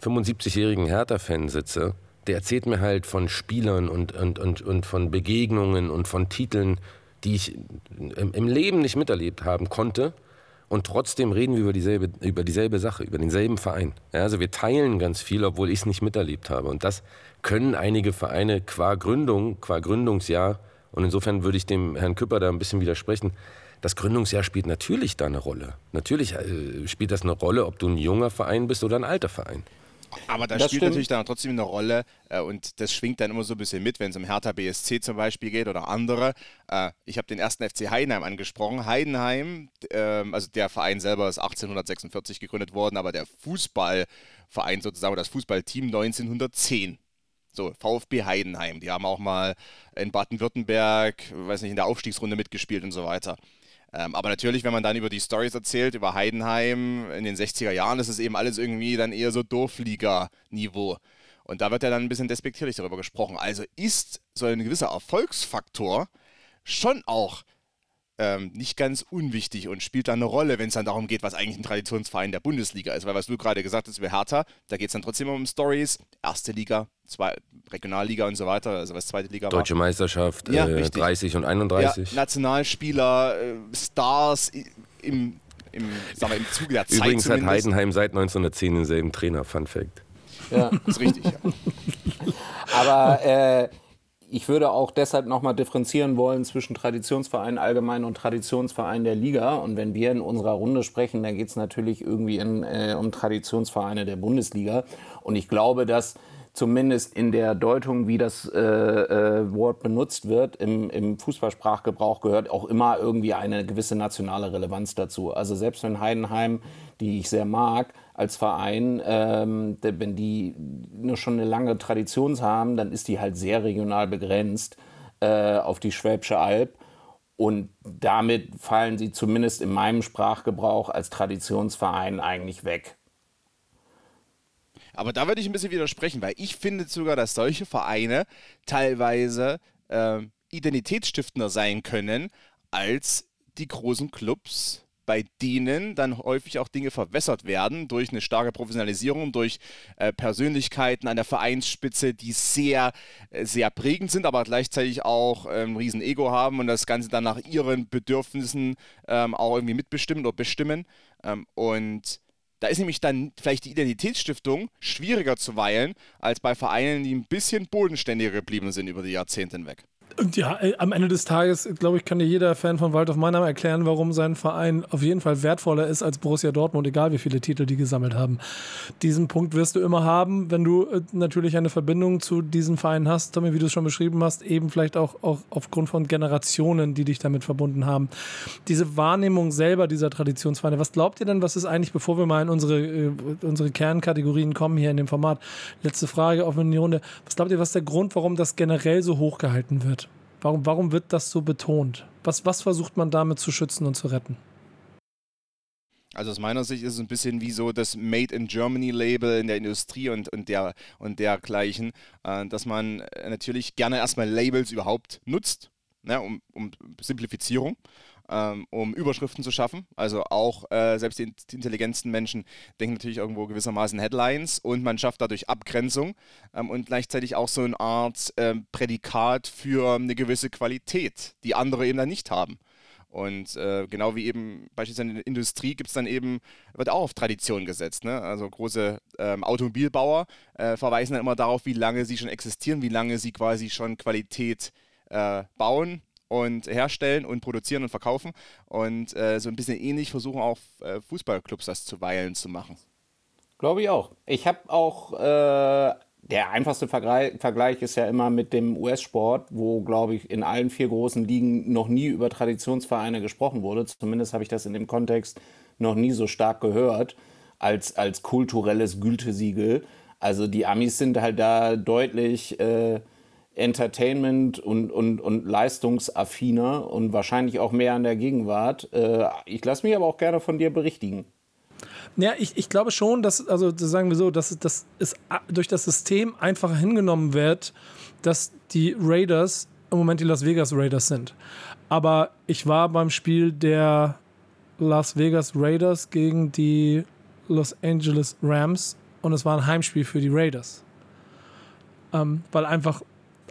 [SPEAKER 14] 75-jährigen Hertha-Fan sitze, der erzählt mir halt von Spielern und, und, und, und von Begegnungen und von Titeln, die ich im, im Leben nicht miterlebt haben konnte. Und trotzdem reden wir über dieselbe, über dieselbe Sache, über denselben Verein. Ja, also wir teilen ganz viel, obwohl ich es nicht miterlebt habe. Und das können einige Vereine qua Gründung, qua Gründungsjahr, und insofern würde ich dem Herrn Küpper da ein bisschen widersprechen, das Gründungsjahr spielt natürlich da eine Rolle. Natürlich äh, spielt das eine Rolle, ob du ein junger Verein bist oder ein alter Verein.
[SPEAKER 12] Aber da
[SPEAKER 14] Das
[SPEAKER 12] spielt
[SPEAKER 14] stimmt.
[SPEAKER 12] natürlich dann trotzdem eine Rolle äh, und das schwingt dann immer so ein bisschen mit, wenn es um Hertha BSC zum Beispiel geht oder andere. Äh, ich habe den ersten FC Heidenheim angesprochen. Heidenheim, ähm, also der Verein selber ist 1846 gegründet worden, aber der Fußballverein sozusagen, das Fußballteam 1910. So, VfB Heidenheim, die haben auch mal in Baden-Württemberg, weiß nicht, in der Aufstiegsrunde mitgespielt und so weiter. Ähm, aber natürlich, wenn man dann über die Stories erzählt, über Heidenheim in den 60er Jahren, ist es eben alles irgendwie dann eher so Dorfliga-Niveau. Und da wird ja dann ein bisschen despektierlich darüber gesprochen. Also ist so ein gewisser Erfolgsfaktor schon auch ähm, nicht ganz unwichtig und spielt dann eine Rolle, wenn es dann darum geht, was eigentlich ein Traditionsverein der Bundesliga ist. Weil was du gerade gesagt hast über Hertha, da geht es dann trotzdem um Stories, erste Liga, zwei, Regionalliga und so weiter, also was zweite Liga
[SPEAKER 14] Deutsche
[SPEAKER 12] war.
[SPEAKER 14] Meisterschaft,
[SPEAKER 12] Ja,
[SPEAKER 14] äh,
[SPEAKER 12] richtig.
[SPEAKER 14] 30 und 31.
[SPEAKER 12] Ja, Nationalspieler, äh, Stars im, im, sagen wir, im Zuge der Zeit
[SPEAKER 14] Übrigens hat
[SPEAKER 12] zumindest.
[SPEAKER 14] Heidenheim seit 1910 denselben Trainer, Fun Fact.
[SPEAKER 13] Ja.
[SPEAKER 12] Das ist richtig, ja.
[SPEAKER 13] Aber äh, ich würde auch deshalb nochmal differenzieren wollen zwischen Traditionsverein allgemein und Traditionsverein der Liga. Und wenn wir in unserer Runde sprechen, dann geht es natürlich irgendwie in, äh, um Traditionsvereine der Bundesliga. Und ich glaube, dass zumindest in der Deutung, wie das äh, äh, Wort benutzt wird, im, im Fußballsprachgebrauch gehört auch immer irgendwie eine gewisse nationale Relevanz dazu. Also selbst wenn Heidenheim, die ich sehr mag, als Verein, ähm, wenn die nur schon eine lange Tradition haben, dann ist die halt sehr regional begrenzt äh, auf die Schwäbische Alb. Und damit fallen sie zumindest in meinem Sprachgebrauch als Traditionsverein eigentlich weg.
[SPEAKER 12] Aber da würde ich ein bisschen widersprechen, weil ich finde sogar, dass solche Vereine teilweise ähm, identitätsstiftender sein können als die großen Clubs, bei denen dann häufig auch Dinge verwässert werden durch eine starke Professionalisierung, durch äh, Persönlichkeiten an der Vereinsspitze, die sehr, äh, sehr prägend sind, aber gleichzeitig auch ähm, ein riesen Ego haben und das Ganze dann nach ihren Bedürfnissen ähm, auch irgendwie mitbestimmen oder bestimmen. Ähm, und da ist nämlich dann vielleicht die Identitätsstiftung schwieriger zu weilen, als bei Vereinen, die ein bisschen bodenständiger geblieben sind über die Jahrzehnte hinweg.
[SPEAKER 11] Und ja, äh, am Ende des Tages, glaube ich, kann dir jeder Fan von Waldorf Mannheim erklären, warum sein Verein auf jeden Fall wertvoller ist als Borussia Dortmund, egal wie viele Titel die gesammelt haben. Diesen Punkt wirst du immer haben, wenn du äh, natürlich eine Verbindung zu diesem Verein hast, Tommy, wie du es schon beschrieben hast, eben vielleicht auch, auch aufgrund von Generationen, die dich damit verbunden haben. Diese Wahrnehmung selber dieser Traditionsvereine, was glaubt ihr denn, was ist eigentlich, bevor wir mal in unsere, äh, unsere Kernkategorien kommen hier in dem Format, letzte Frage auf in die Runde, was glaubt ihr, was ist der Grund, warum das generell so hochgehalten wird? Warum, warum wird das so betont? Was, was versucht man damit zu schützen und zu retten?
[SPEAKER 12] Also aus meiner Sicht ist es ein bisschen wie so das Made in Germany Label in der Industrie und, und, der, und dergleichen, äh, dass man äh, natürlich gerne erstmal Labels überhaupt nutzt, ne, um, um Simplifizierung, ähm, um Überschriften zu schaffen. Also auch äh, selbst die, die intelligentesten Menschen denken natürlich irgendwo gewissermaßen Headlines und man schafft dadurch Abgrenzung ähm, und gleichzeitig auch so eine Art ähm, Prädikat für eine gewisse Qualität, die andere eben dann nicht haben. Und äh, genau wie eben beispielsweise in der Industrie gibt es dann eben, wird auch auf Tradition gesetzt. Ne? Also große ähm, Automobilbauer äh, verweisen dann immer darauf, wie lange sie schon existieren, wie lange sie quasi schon Qualität äh, bauen und herstellen und produzieren und verkaufen. Und äh, so ein bisschen ähnlich versuchen auch äh, Fußballclubs das zuweilen zu machen.
[SPEAKER 13] Glaube ich auch. Ich habe auch, äh, der einfachste Vergleich, ist ja immer mit dem US-Sport, wo, glaube ich, in allen vier großen Ligen noch nie über Traditionsvereine gesprochen wurde. Zumindest habe ich das in dem Kontext noch nie so stark gehört, als, als kulturelles Gütesiegel. Also die Amis sind halt da deutlich äh, Entertainment und, und, und leistungsaffiner und wahrscheinlich auch mehr an der Gegenwart. Äh, ich lasse mich aber auch gerne von dir berichtigen.
[SPEAKER 11] Ja, ich, ich glaube schon, dass, also sagen wir so, dass, dass es durch das System einfacher hingenommen wird, dass die Raiders im Moment die Las Vegas Raiders sind. Aber ich war beim Spiel der Las Vegas Raiders gegen die Los Angeles Rams und es war ein Heimspiel für die Raiders. Ähm, weil einfach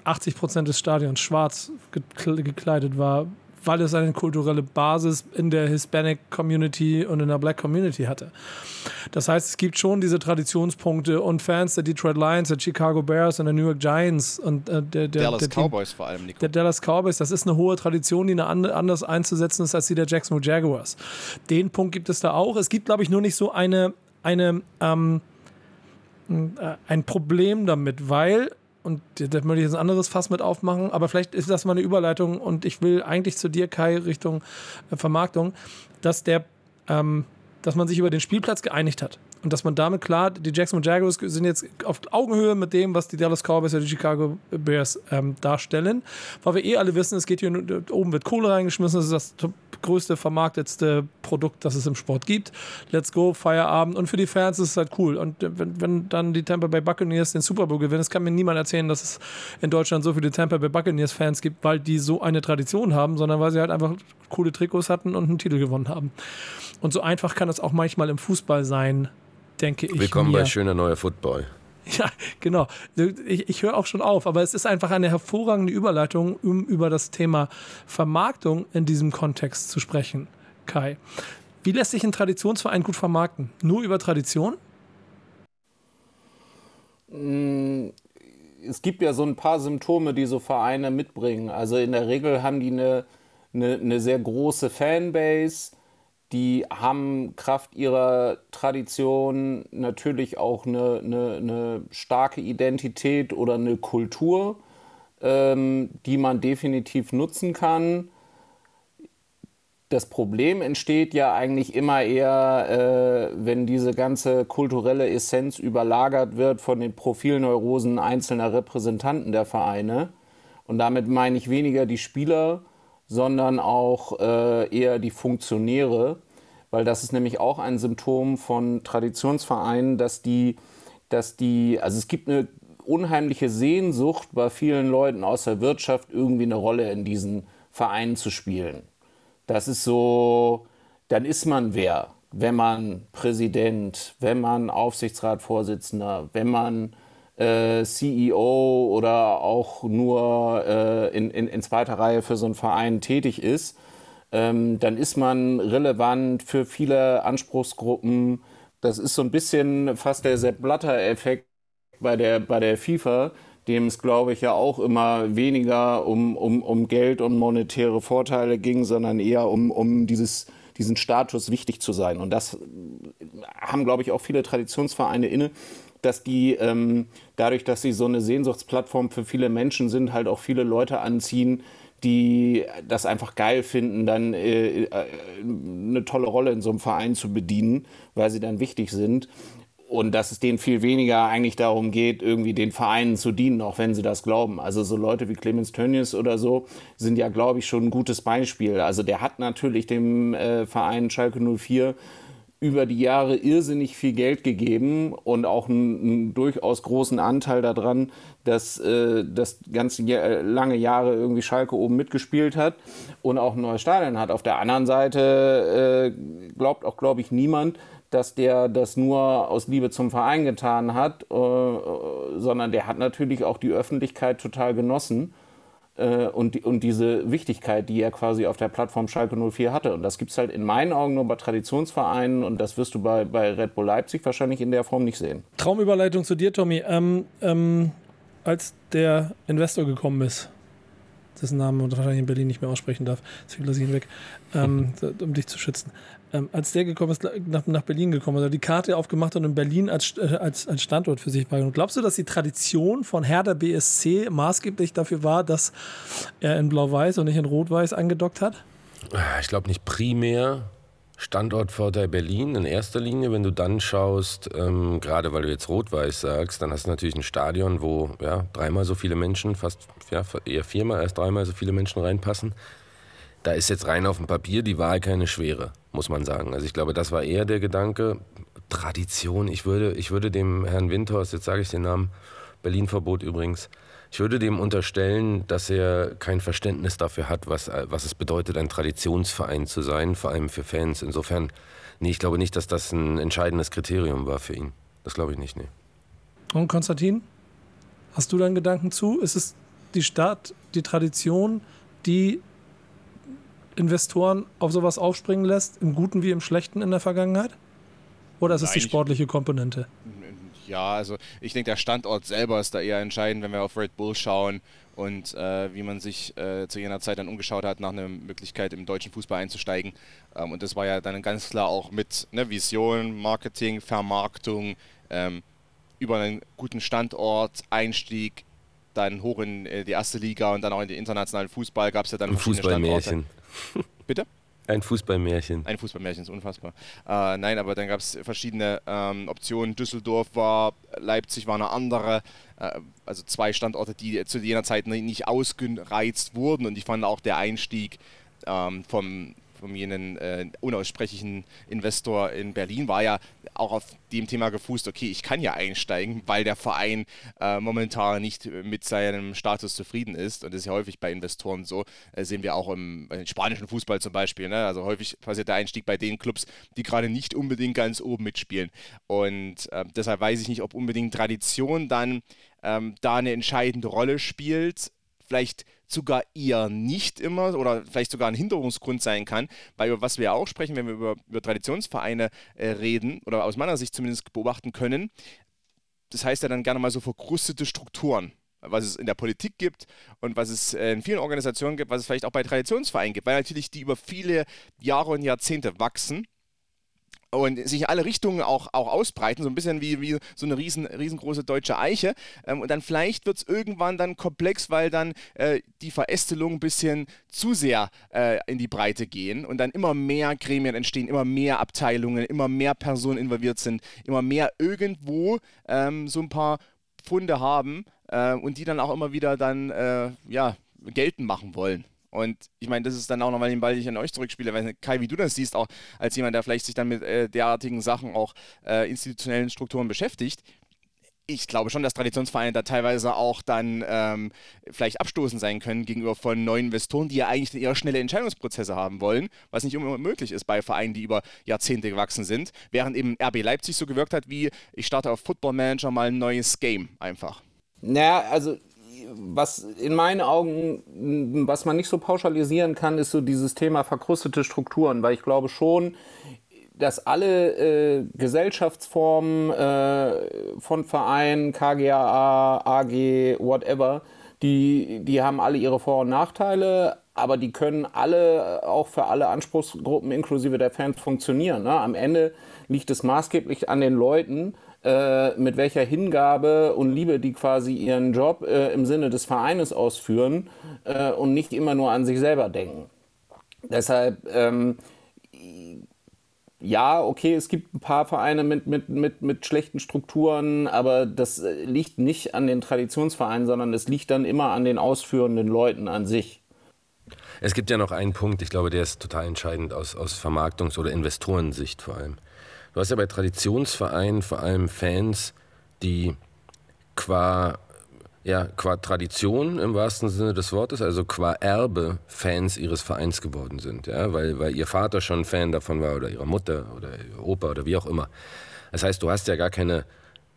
[SPEAKER 11] 80 Prozent des Stadions schwarz gekle- gekleidet war weil es eine kulturelle Basis in der Hispanic Community und in der Black Community hatte. Das heißt, es gibt schon diese Traditionspunkte und Fans der Detroit Lions, der Chicago Bears und der New York Giants und äh, der, der,
[SPEAKER 12] Dallas
[SPEAKER 11] der Team-
[SPEAKER 12] Cowboys vor allem, Nico.
[SPEAKER 11] der Dallas Cowboys, das ist eine hohe Tradition, die eine and anders einzusetzen ist als die der Jacksonville Jaguars. Den Punkt gibt es da auch. Es gibt, glaube ich, nur nicht so eine, eine ähm, äh, ein Problem damit, weil, und da möchte ich jetzt ein anderes Fass mit aufmachen, aber vielleicht ist das mal eine Überleitung und ich will eigentlich zu dir, Kai, Richtung äh, Vermarktung, dass der, ähm, dass man sich über den Spielplatz geeinigt hat. Und dass man damit klar, die Jacksonville Jaguars sind jetzt auf Augenhöhe mit dem, was die Dallas Cowboys oder die Chicago Bears ähm, darstellen. Weil wir eh alle wissen, es geht hier, nur- oben wird Kohle reingeschmissen, das ist das größte, vermarktetste Produkt, das es im Sport gibt. Let's go, Feierabend. Und für die Fans ist es halt cool. Und wenn, wenn dann die Tampa Bay Buccaneers den Super Bowl gewinnen, das kann mir niemand erzählen, dass es in Deutschland so viele Tampa Bay Buccaneers Fans gibt, weil die so eine Tradition haben, sondern weil sie halt einfach coole Trikots hatten und einen Titel gewonnen haben. Und so einfach kann es auch manchmal im Fußball sein, denke ich.
[SPEAKER 14] Willkommen
[SPEAKER 11] mir.
[SPEAKER 14] bei schöner neuer Football.
[SPEAKER 11] Ja, genau. Ich, ich höre auch schon auf, aber es ist einfach eine hervorragende Überleitung, um über das Thema Vermarktung in diesem Kontext zu sprechen, Kai. Wie lässt sich ein Traditionsverein gut vermarkten? Nur über Tradition?
[SPEAKER 13] Mm, Es gibt ja so ein paar Symptome, die so Vereine mitbringen. Also in der Regel haben die eine, eine, eine sehr große Fanbase. Die haben Kraft ihrer Tradition natürlich auch eine, eine, eine starke Identität oder eine Kultur, ähm, die man definitiv nutzen kann. Das Problem entsteht ja eigentlich immer eher, äh, wenn diese ganze kulturelle Essenz überlagert wird von den Profilneurosen einzelner Repräsentanten der Vereine. Und damit meine ich weniger die Spieler, sondern auch äh, eher die Funktionäre, weil das ist nämlich auch ein Symptom von Traditionsvereinen, dass die, dass die, also es gibt eine unheimliche Sehnsucht bei vielen Leuten aus der Wirtschaft, irgendwie eine Rolle in diesen Vereinen zu spielen. Das ist so, dann ist man wer, wenn man Präsident, wenn man Aufsichtsratsvorsitzender, wenn man äh, CEO oder auch nur äh, in, in, in zweiter Reihe für so einen Verein tätig ist, ähm, dann ist man relevant für viele Anspruchsgruppen. Das ist so ein bisschen fast der Sepp Blatter-Effekt bei der, bei der FIFA, dem es, glaube ich, ja auch immer weniger um, um, um Geld und monetäre Vorteile ging, sondern eher um, um dieses, diesen Status wichtig zu sein. Und das haben, glaube ich, auch viele Traditionsvereine inne, dass die ähm, dadurch, dass sie so eine Sehnsuchtsplattform für viele Menschen sind, halt auch viele Leute anziehen, die das einfach geil finden, dann äh, äh, eine tolle Rolle in so einem Verein zu bedienen, weil sie dann wichtig sind. Und dass es denen viel weniger eigentlich darum geht, irgendwie den Vereinen zu dienen, auch wenn sie das glauben. Also so Leute wie Clemens Tönnies oder so sind ja, glaube ich, schon ein gutes Beispiel. Also der hat natürlich dem äh, Verein Schalke 04 über die Jahre irrsinnig viel Geld gegeben und auch einen, einen durchaus großen Anteil daran, dass äh, das ganze Jahr, lange Jahre irgendwie Schalke oben mitgespielt hat und auch ein neues Stadion hat. Auf der anderen Seite äh, glaubt auch, glaube ich, niemand, dass der das nur aus Liebe zum Verein getan hat, äh, sondern der hat natürlich auch die Öffentlichkeit total genossen äh, und, die, und diese Wichtigkeit, die er quasi auf der Plattform Schalke 04 hatte. Und das gibt es halt in meinen Augen nur bei Traditionsvereinen und das wirst du bei, bei Red Bull Leipzig wahrscheinlich in der Form nicht sehen.
[SPEAKER 11] Traumüberleitung zu dir, Tommy. Ähm, ähm, als der Investor gekommen ist, dessen Namen man wahrscheinlich in Berlin nicht mehr aussprechen darf, deswegen lasse ich ihn weg, ähm, um dich zu schützen. Ähm, als der gekommen ist, nach, nach Berlin gekommen ist, hat er die Karte aufgemacht und in Berlin als, äh, als, als Standort für sich wahrgenommen. Glaubst du, dass die Tradition von Hertha BSC maßgeblich dafür war, dass er in Blau-Weiß und nicht in Rot-Weiß angedockt hat?
[SPEAKER 14] Ich glaube nicht primär. Standortvorteil Berlin in erster Linie. Wenn du dann schaust, ähm, gerade weil du jetzt Rot-Weiß sagst, dann hast du natürlich ein Stadion, wo ja, dreimal so viele Menschen, fast ja, eher viermal, erst dreimal so viele Menschen reinpassen. Da ist jetzt rein auf dem Papier die Wahl keine schwere, muss man sagen. Also ich glaube, das war eher der Gedanke. Tradition, ich würde, ich würde dem Herrn Windhorst, jetzt sage ich den Namen, Berlin-Verbot übrigens, ich würde dem unterstellen, dass er kein Verständnis dafür hat, was, was es bedeutet, ein Traditionsverein zu sein, vor allem für Fans. Insofern, nee, ich glaube nicht, dass das ein entscheidendes Kriterium war für ihn. Das glaube ich nicht, nee.
[SPEAKER 11] Und Konstantin, hast du da einen Gedanken zu? Ist es die Stadt, die Tradition, die Investoren auf sowas aufspringen lässt, im Guten wie im Schlechten in der Vergangenheit? Oder ist es die
[SPEAKER 12] Nein, ich-
[SPEAKER 11] sportliche Komponente?
[SPEAKER 12] Ja, also ich denke, der Standort selber ist da eher entscheidend, wenn wir auf Red Bull schauen und äh, wie man sich äh, zu jener Zeit dann umgeschaut hat, nach einer Möglichkeit im deutschen Fußball einzusteigen. Ähm, und das war ja dann ganz klar auch mit ne, Vision, Marketing, Vermarktung, ähm, über einen guten Standort, Einstieg, dann hoch in äh, die erste Liga und dann auch in den internationalen Fußball gab es ja dann
[SPEAKER 14] Fußballmärchen.
[SPEAKER 12] Bitte?
[SPEAKER 14] Ein Fußballmärchen.
[SPEAKER 12] Ein Fußballmärchen ist unfassbar. Äh, nein, aber dann gab es verschiedene ähm, Optionen. Düsseldorf war, Leipzig war eine andere. Äh, also zwei Standorte, die zu jener Zeit ni- nicht ausgereizt wurden. Und ich fand auch der Einstieg ähm, vom, vom jenen äh, unaussprechlichen Investor in Berlin war ja auch auf dem Thema gefußt, okay, ich kann ja einsteigen, weil der Verein äh, momentan nicht mit seinem Status zufrieden ist. Und das ist ja häufig bei Investoren so. Äh, sehen wir auch im, im spanischen Fußball zum Beispiel. Ne? Also häufig passiert der Einstieg bei den Clubs, die gerade nicht unbedingt ganz oben mitspielen. Und äh, deshalb weiß ich nicht, ob unbedingt Tradition dann ähm, da eine entscheidende Rolle spielt vielleicht sogar eher nicht immer oder vielleicht sogar ein Hinderungsgrund sein kann, weil über was wir auch sprechen, wenn wir über, über Traditionsvereine äh, reden oder aus meiner Sicht zumindest beobachten können, das heißt ja dann gerne mal so verkrustete Strukturen, was es in der Politik gibt und was es äh, in vielen Organisationen gibt, was es vielleicht auch bei Traditionsvereinen gibt, weil natürlich die über viele Jahre und Jahrzehnte wachsen und sich in alle Richtungen auch, auch ausbreiten, so ein bisschen wie, wie so eine riesen, riesengroße deutsche Eiche. Ähm, und dann vielleicht wird es irgendwann dann komplex, weil dann äh, die Verästelungen ein bisschen zu sehr äh, in die Breite gehen und dann immer mehr Gremien entstehen, immer mehr Abteilungen, immer mehr Personen involviert sind, immer mehr irgendwo ähm, so ein paar Pfunde haben äh, und die dann auch immer wieder dann äh, ja, geltend machen wollen. Und ich meine, das ist dann auch nochmal den Ball, den ich an euch zurückspiele. Weil, Kai, wie du das siehst, auch als jemand, der vielleicht sich dann mit äh, derartigen Sachen, auch äh, institutionellen Strukturen beschäftigt. Ich glaube schon, dass Traditionsvereine da teilweise auch dann ähm, vielleicht abstoßend sein können gegenüber von neuen Investoren, die ja eigentlich eher schnelle Entscheidungsprozesse haben wollen, was nicht immer möglich ist bei Vereinen, die über Jahrzehnte gewachsen sind. Während eben RB Leipzig so gewirkt hat, wie ich starte auf Football Manager mal ein neues Game einfach.
[SPEAKER 13] Naja, also was in meinen Augen, was man nicht so pauschalisieren kann, ist so dieses Thema verkrustete Strukturen, weil ich glaube schon, dass alle äh, Gesellschaftsformen äh, von Vereinen, KGAA, AG, whatever, die, die haben alle ihre Vor- und Nachteile, aber die können alle auch für alle Anspruchsgruppen inklusive der Fans funktionieren. Ne? Am Ende liegt es maßgeblich an den Leuten, äh, mit welcher Hingabe und Liebe die quasi ihren Job äh, im Sinne des Vereines ausführen äh, und nicht immer nur an sich selber denken. Deshalb, ähm, ja, okay, es gibt ein paar Vereine mit, mit, mit, mit schlechten Strukturen, aber das äh, liegt nicht an den Traditionsvereinen, sondern es liegt dann immer an den ausführenden Leuten an sich.
[SPEAKER 14] Es gibt ja noch einen Punkt, ich glaube, der ist total entscheidend aus, aus Vermarktungs- oder Investorensicht vor allem. Du hast ja bei Traditionsvereinen vor allem Fans, die qua, ja, qua Tradition im wahrsten Sinne des Wortes, also qua Erbe Fans ihres Vereins geworden sind. Ja? Weil, weil ihr Vater schon Fan davon war oder ihre Mutter oder ihr Opa oder wie auch immer. Das heißt, du hast ja gar keine,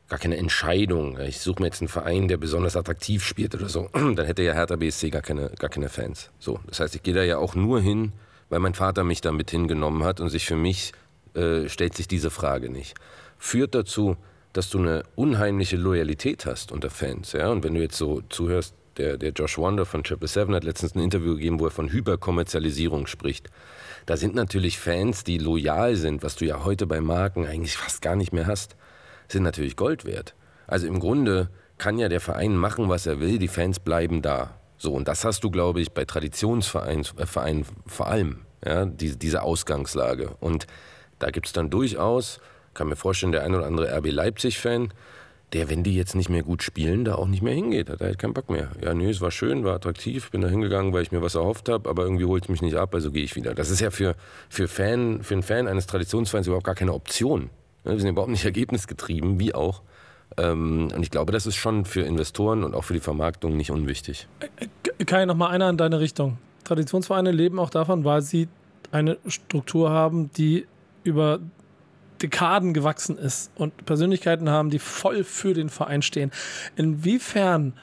[SPEAKER 14] gar keine Entscheidung. Ich suche mir jetzt einen Verein, der besonders attraktiv spielt oder so. Dann hätte ja Hertha BSC gar keine, gar keine Fans. So, das heißt, ich gehe da ja auch nur hin, weil mein Vater mich da mit hingenommen hat und sich für mich äh, stellt sich diese Frage nicht. Führt dazu, dass du eine unheimliche Loyalität hast unter Fans. Ja? Und wenn du jetzt so zuhörst, der, der Josh Wander von Triple Seven hat letztens ein Interview gegeben, wo er von Hyperkommerzialisierung spricht. Da sind natürlich Fans, die loyal sind, was du ja heute bei Marken eigentlich fast gar nicht mehr hast, sind natürlich Gold wert. Also im Grunde kann ja der Verein machen, was er will, die Fans bleiben da. So, und das hast du, glaube ich, bei Traditionsvereinen äh, vor allem, ja, die, diese Ausgangslage. Und da gibt es dann durchaus, kann mir vorstellen, der ein oder andere RB Leipzig-Fan, der, wenn die jetzt nicht mehr gut spielen, da auch nicht mehr hingeht. Hat er halt keinen Bock mehr. Ja, nee, es war schön, war attraktiv, bin da hingegangen, weil ich mir was erhofft habe, aber irgendwie holt es mich nicht ab, also gehe ich wieder. Das ist ja für, für, Fan, für einen Fan eines Traditionsvereins überhaupt gar keine Option. Wir sind überhaupt nicht ergebnisgetrieben, wie auch. Ähm, und ich glaube, das ist schon für Investoren und auch für die Vermarktung nicht unwichtig.
[SPEAKER 11] Kai, noch mal einer in deine Richtung. Traditionsvereine leben auch davon, weil sie eine Struktur haben, die über Dekaden gewachsen ist und Persönlichkeiten haben, die voll für den Verein stehen. Inwiefern,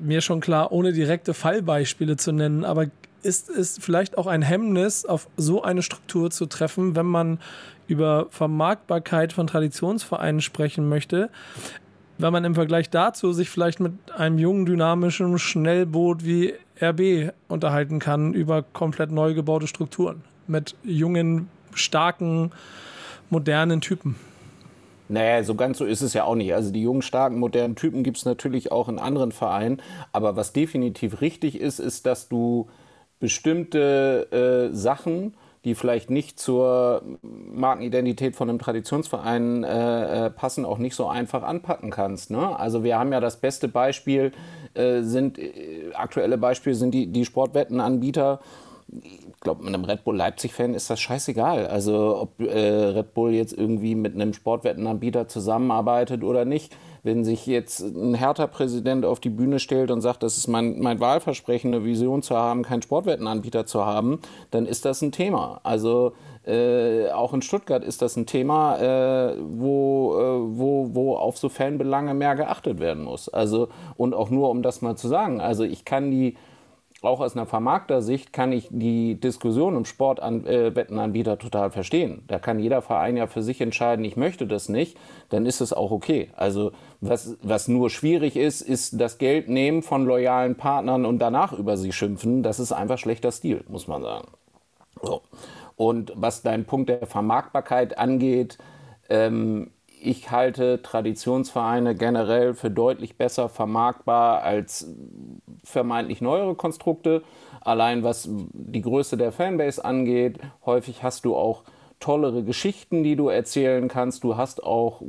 [SPEAKER 11] mir schon klar, ohne direkte Fallbeispiele zu nennen, aber ist es vielleicht auch ein Hemmnis, auf so eine Struktur zu treffen, wenn man über Vermarktbarkeit von Traditionsvereinen sprechen möchte, wenn man im Vergleich dazu sich vielleicht mit einem jungen, dynamischen Schnellboot wie RB unterhalten kann über komplett neu gebaute Strukturen mit jungen, starken, modernen Typen.
[SPEAKER 13] Naja, so ganz so ist es ja auch nicht. Also die jungen, starken, modernen Typen gibt es natürlich auch in anderen Vereinen. Aber was definitiv richtig ist, ist, dass du bestimmte äh, Sachen, die vielleicht nicht zur Markenidentität von einem Traditionsverein äh, äh, passen, auch nicht so einfach anpacken kannst. Ne? Also wir haben ja das beste Beispiel, äh, sind äh, aktuelle Beispiele sind die, die Sportwettenanbieter. Ich glaube, einem Red Bull Leipzig-Fan ist das scheißegal. Also ob äh, Red Bull jetzt irgendwie mit einem Sportwettenanbieter zusammenarbeitet oder nicht wenn sich jetzt ein Hertha-Präsident auf die Bühne stellt und sagt, das ist mein, mein Wahlversprechen, eine Vision zu haben, keinen Sportwettenanbieter zu haben, dann ist das ein Thema. Also äh, auch in Stuttgart ist das ein Thema, äh, wo, äh, wo, wo auf so Fanbelange mehr geachtet werden muss. Also, und auch nur, um das mal zu sagen, also ich kann die auch aus einer Vermarkter-Sicht kann ich die Diskussion um Sportwettenanbieter äh, total verstehen. Da kann jeder Verein ja für sich entscheiden, ich möchte das nicht, dann ist es auch okay. Also was, was nur schwierig ist, ist das Geld nehmen von loyalen Partnern und danach über sie schimpfen. Das ist einfach schlechter Stil, muss man sagen. So. Und was dein Punkt der Vermarktbarkeit angeht, ähm, ich halte Traditionsvereine generell für deutlich besser vermarktbar als vermeintlich neuere Konstrukte. Allein was die Größe der Fanbase angeht, häufig hast du auch tollere Geschichten, die du erzählen kannst. Du hast auch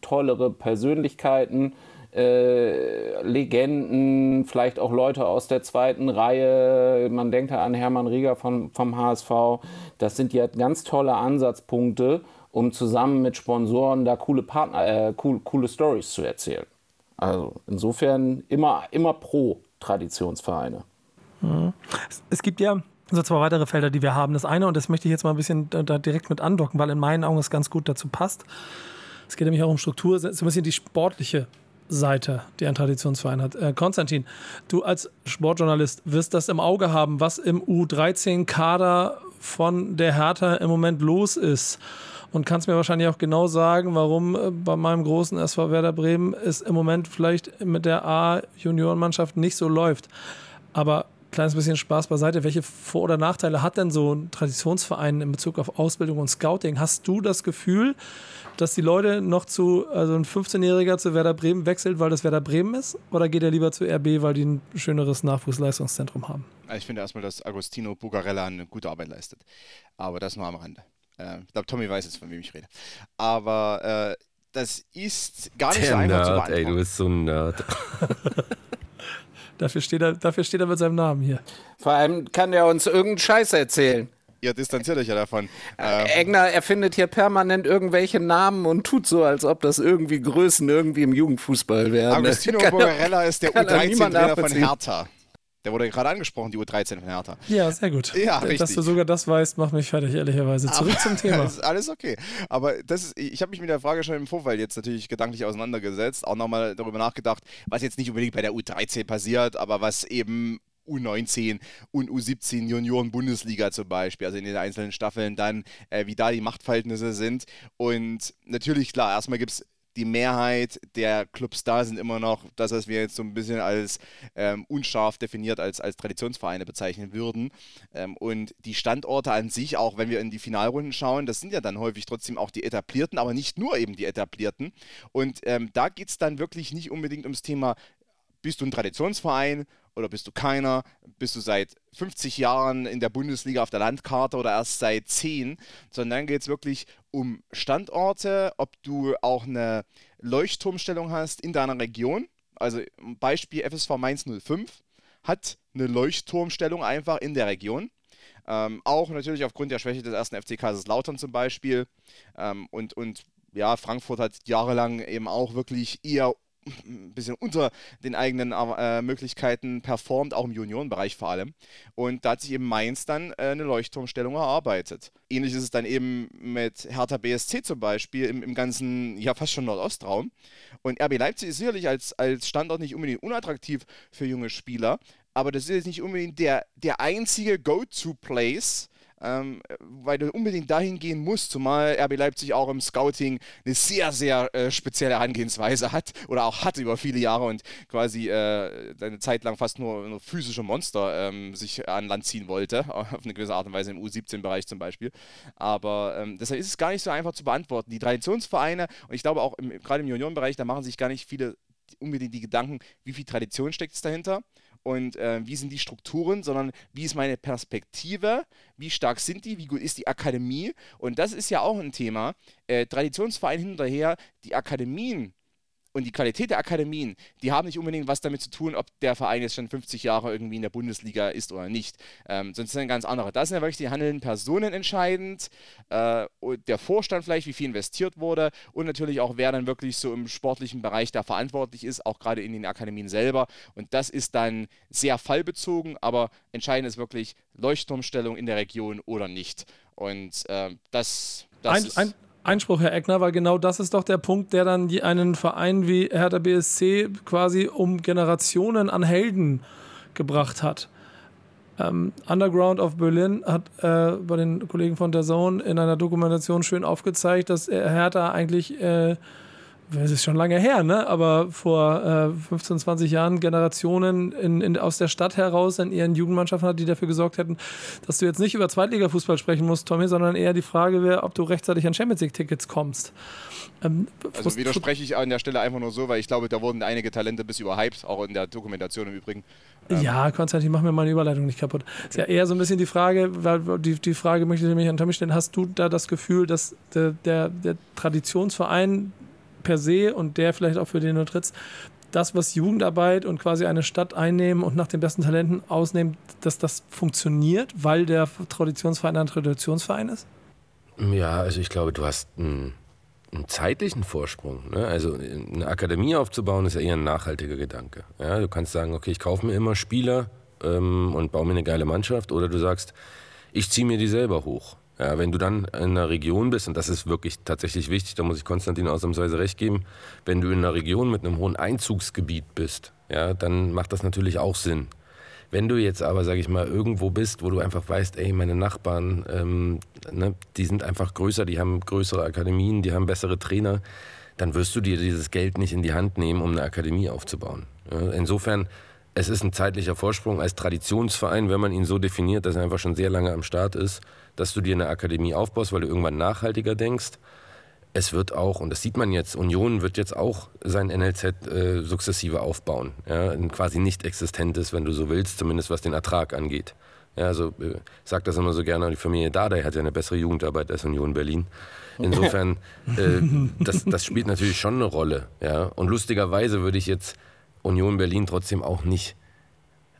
[SPEAKER 13] tollere Persönlichkeiten, äh, Legenden, vielleicht auch Leute aus der zweiten Reihe. Man denkt an Hermann Rieger von, vom HSV. Das sind ja ganz tolle Ansatzpunkte um zusammen mit Sponsoren da coole Partner, äh, cool, coole Stories zu erzählen. Also insofern immer, immer pro Traditionsvereine.
[SPEAKER 11] Mhm. Es gibt ja so zwei weitere Felder, die wir haben. Das eine, und das möchte ich jetzt mal ein bisschen da direkt mit andocken, weil in meinen Augen es ganz gut dazu passt. Es geht nämlich auch um Struktur, so ein bisschen die sportliche Seite, die ein Traditionsverein hat. Äh, Konstantin, du als Sportjournalist wirst das im Auge haben, was im U13-Kader von der Hertha im Moment los ist und kannst mir wahrscheinlich auch genau sagen, warum äh, bei meinem großen SV Werder Bremen es im Moment vielleicht mit der A-Juniorenmannschaft nicht so läuft. Aber kleines bisschen Spaß beiseite. Welche Vor- oder Nachteile hat denn so ein Traditionsverein in Bezug auf Ausbildung und Scouting? Hast du das Gefühl, dass die Leute noch zu, also ein 15-Jähriger zu Werder Bremen wechselt, weil das Werder Bremen ist? Oder geht er lieber zu RB, weil die ein schöneres Nachwuchsleistungszentrum haben?
[SPEAKER 12] Ich finde erstmal, dass Agostino Bugarella eine gute Arbeit leistet. Aber das nur am Rande. Äh, ich glaube, Tommy weiß jetzt, von wem ich rede. Aber äh, das ist gar nicht
[SPEAKER 14] Der
[SPEAKER 12] so einfach
[SPEAKER 14] Nerd,
[SPEAKER 12] zu beantworten.
[SPEAKER 14] ey, du bist so ein Nerd.
[SPEAKER 11] dafür, steht er, dafür steht er mit seinem Namen hier.
[SPEAKER 13] Vor allem kann er uns irgendeinen Scheiß erzählen.
[SPEAKER 12] Ihr distanziert euch ja davon.
[SPEAKER 13] Ähm. Egner erfindet hier permanent irgendwelche Namen und tut so, als ob das irgendwie Größen irgendwie im Jugendfußball wären.
[SPEAKER 12] Agostino Borgarella ist der
[SPEAKER 13] kann doch niemand
[SPEAKER 12] U13-Trainer von. Hertha. Der wurde gerade angesprochen, die U13 von Hertha.
[SPEAKER 11] Ja, sehr gut.
[SPEAKER 12] Ja,
[SPEAKER 11] Dass
[SPEAKER 12] richtig.
[SPEAKER 11] du sogar das weißt, macht mich fertig, ehrlicherweise. Zurück
[SPEAKER 12] Aber-
[SPEAKER 11] zum Thema.
[SPEAKER 12] ist alles okay. Aber das ist, ich habe mich mit der Frage schon im Vorfeld jetzt natürlich gedanklich auseinandergesetzt, auch nochmal darüber nachgedacht, was jetzt nicht unbedingt bei der U13 passiert, aber was eben U19 und U17 Junioren-Bundesliga zum Beispiel, also in den einzelnen Staffeln dann, äh, wie da die Machtverhältnisse sind. Und natürlich, klar, erstmal gibt es die Mehrheit der Clubs da sind immer noch das, was wir jetzt so ein bisschen als ähm, unscharf definiert als, als Traditionsvereine bezeichnen würden. Ähm, und die Standorte an sich, auch wenn wir in die Finalrunden schauen, das sind ja dann häufig trotzdem auch die etablierten, aber nicht nur eben die etablierten. Und ähm, da geht es dann wirklich nicht unbedingt ums Thema, bist du ein Traditionsverein oder bist du keiner? Bist du seit 50 Jahren in der Bundesliga auf der Landkarte oder erst seit 10? Sondern dann geht es wirklich um Standorte, ob du auch eine Leuchtturmstellung hast in deiner Region. Also Beispiel FSV Mainz 05 hat eine Leuchtturmstellung einfach in der Region. Ähm, auch natürlich aufgrund der Schwäche des ersten FC Kaiserslautern zum Beispiel. Ähm, und, und ja, Frankfurt hat jahrelang eben auch wirklich eher ein bisschen unter den eigenen äh, Möglichkeiten performt, auch im Juniorenbereich vor allem. Und da hat sich eben Mainz dann äh, eine Leuchtturmstellung erarbeitet. Ähnlich ist es dann eben mit Hertha BSC zum Beispiel im, im ganzen, ja fast schon Nordostraum. Und RB Leipzig ist sicherlich als, als Standort nicht unbedingt unattraktiv für junge Spieler. aber das ist jetzt nicht unbedingt der, der einzige Go-To-Place, ähm, weil du unbedingt dahin gehen musst, zumal RB Leipzig auch im Scouting eine sehr, sehr äh, spezielle Herangehensweise hat oder auch hatte über viele Jahre und quasi äh, eine Zeit lang fast nur, nur physische Monster ähm, sich an Land ziehen wollte, auf eine gewisse Art und Weise im U17-Bereich zum Beispiel. Aber ähm, deshalb ist es gar nicht so einfach zu beantworten. Die Traditionsvereine und ich glaube auch gerade im Juniorenbereich, da machen sich gar nicht viele unbedingt die Gedanken, wie viel Tradition steckt es dahinter und äh, wie sind die Strukturen, sondern wie ist meine Perspektive, wie stark sind die, wie gut ist die Akademie. Und das ist ja auch ein Thema. Äh, Traditionsverein hinterher, die Akademien und die Qualität der Akademien, die haben nicht unbedingt was damit zu tun, ob der Verein jetzt schon 50 Jahre irgendwie in der Bundesliga ist oder nicht. Ähm, sonst sind ganz andere. Da sind ja wirklich die handelnden Personen entscheidend, äh, der Vorstand vielleicht, wie viel investiert wurde und natürlich auch, wer dann wirklich so im sportlichen Bereich da verantwortlich ist, auch gerade in den Akademien selber. Und das ist dann sehr fallbezogen, aber entscheidend ist wirklich Leuchtturmstellung in der Region oder nicht. Und äh, das, das
[SPEAKER 11] ein,
[SPEAKER 12] ist.
[SPEAKER 11] Ein Einspruch, Herr Eckner, weil genau das ist doch der Punkt, der dann einen Verein wie Hertha BSC quasi um Generationen an Helden gebracht hat. Ähm, Underground of Berlin hat äh, bei den Kollegen von der Zone in einer Dokumentation schön aufgezeigt, dass Hertha eigentlich äh, das ist schon lange her, ne? aber vor äh, 15, 20 Jahren Generationen in, in, aus der Stadt heraus in ihren Jugendmannschaften hat, die dafür gesorgt hätten, dass du jetzt nicht über Zweitliga-Fußball sprechen musst, Tommy, sondern eher die Frage wäre, ob du rechtzeitig an Champions League-Tickets kommst.
[SPEAKER 12] Ähm, also widerspreche ich an der Stelle einfach nur so, weil ich glaube, da wurden einige Talente bis überhyped, auch in der Dokumentation im Übrigen.
[SPEAKER 11] Ähm ja, Konstantin, mach mir meine Überleitung nicht kaputt. Ist ja eher so ein bisschen die Frage, weil die, die Frage möchte ich nämlich an Tommy stellen, hast du da das Gefühl, dass der, der, der Traditionsverein per se und der vielleicht auch für den du das, was Jugendarbeit und quasi eine Stadt einnehmen und nach den besten Talenten ausnehmen, dass das funktioniert, weil der Traditionsverein ein Traditionsverein ist?
[SPEAKER 14] Ja, also ich glaube, du hast einen, einen zeitlichen Vorsprung. Ne? Also eine Akademie aufzubauen, ist ja eher ein nachhaltiger Gedanke. Ja? Du kannst sagen, okay, ich kaufe mir immer Spieler ähm, und baue mir eine geile Mannschaft. Oder du sagst, ich ziehe mir die selber hoch. Ja, wenn du dann in einer Region bist, und das ist wirklich tatsächlich wichtig, da muss ich Konstantin ausnahmsweise recht geben, wenn du in einer Region mit einem hohen Einzugsgebiet bist, ja, dann macht das natürlich auch Sinn. Wenn du jetzt aber, sag ich mal, irgendwo bist, wo du einfach weißt, ey, meine Nachbarn, ähm, ne, die sind einfach größer, die haben größere Akademien, die haben bessere Trainer, dann wirst du dir dieses Geld nicht in die Hand nehmen, um eine Akademie aufzubauen. Ja, insofern, es ist ein zeitlicher Vorsprung als Traditionsverein, wenn man ihn so definiert, dass er einfach schon sehr lange am Start ist dass du dir eine Akademie aufbaust, weil du irgendwann nachhaltiger denkst. Es wird auch, und das sieht man jetzt, Union wird jetzt auch sein NLZ äh, sukzessive aufbauen. Ja, quasi nicht existentes, wenn du so willst, zumindest was den Ertrag angeht. Ja, also äh, sage das immer so gerne, die Familie Dardai hat ja eine bessere Jugendarbeit als Union Berlin. Insofern, äh, das, das spielt natürlich schon eine Rolle. Ja? Und lustigerweise würde ich jetzt Union Berlin trotzdem auch nicht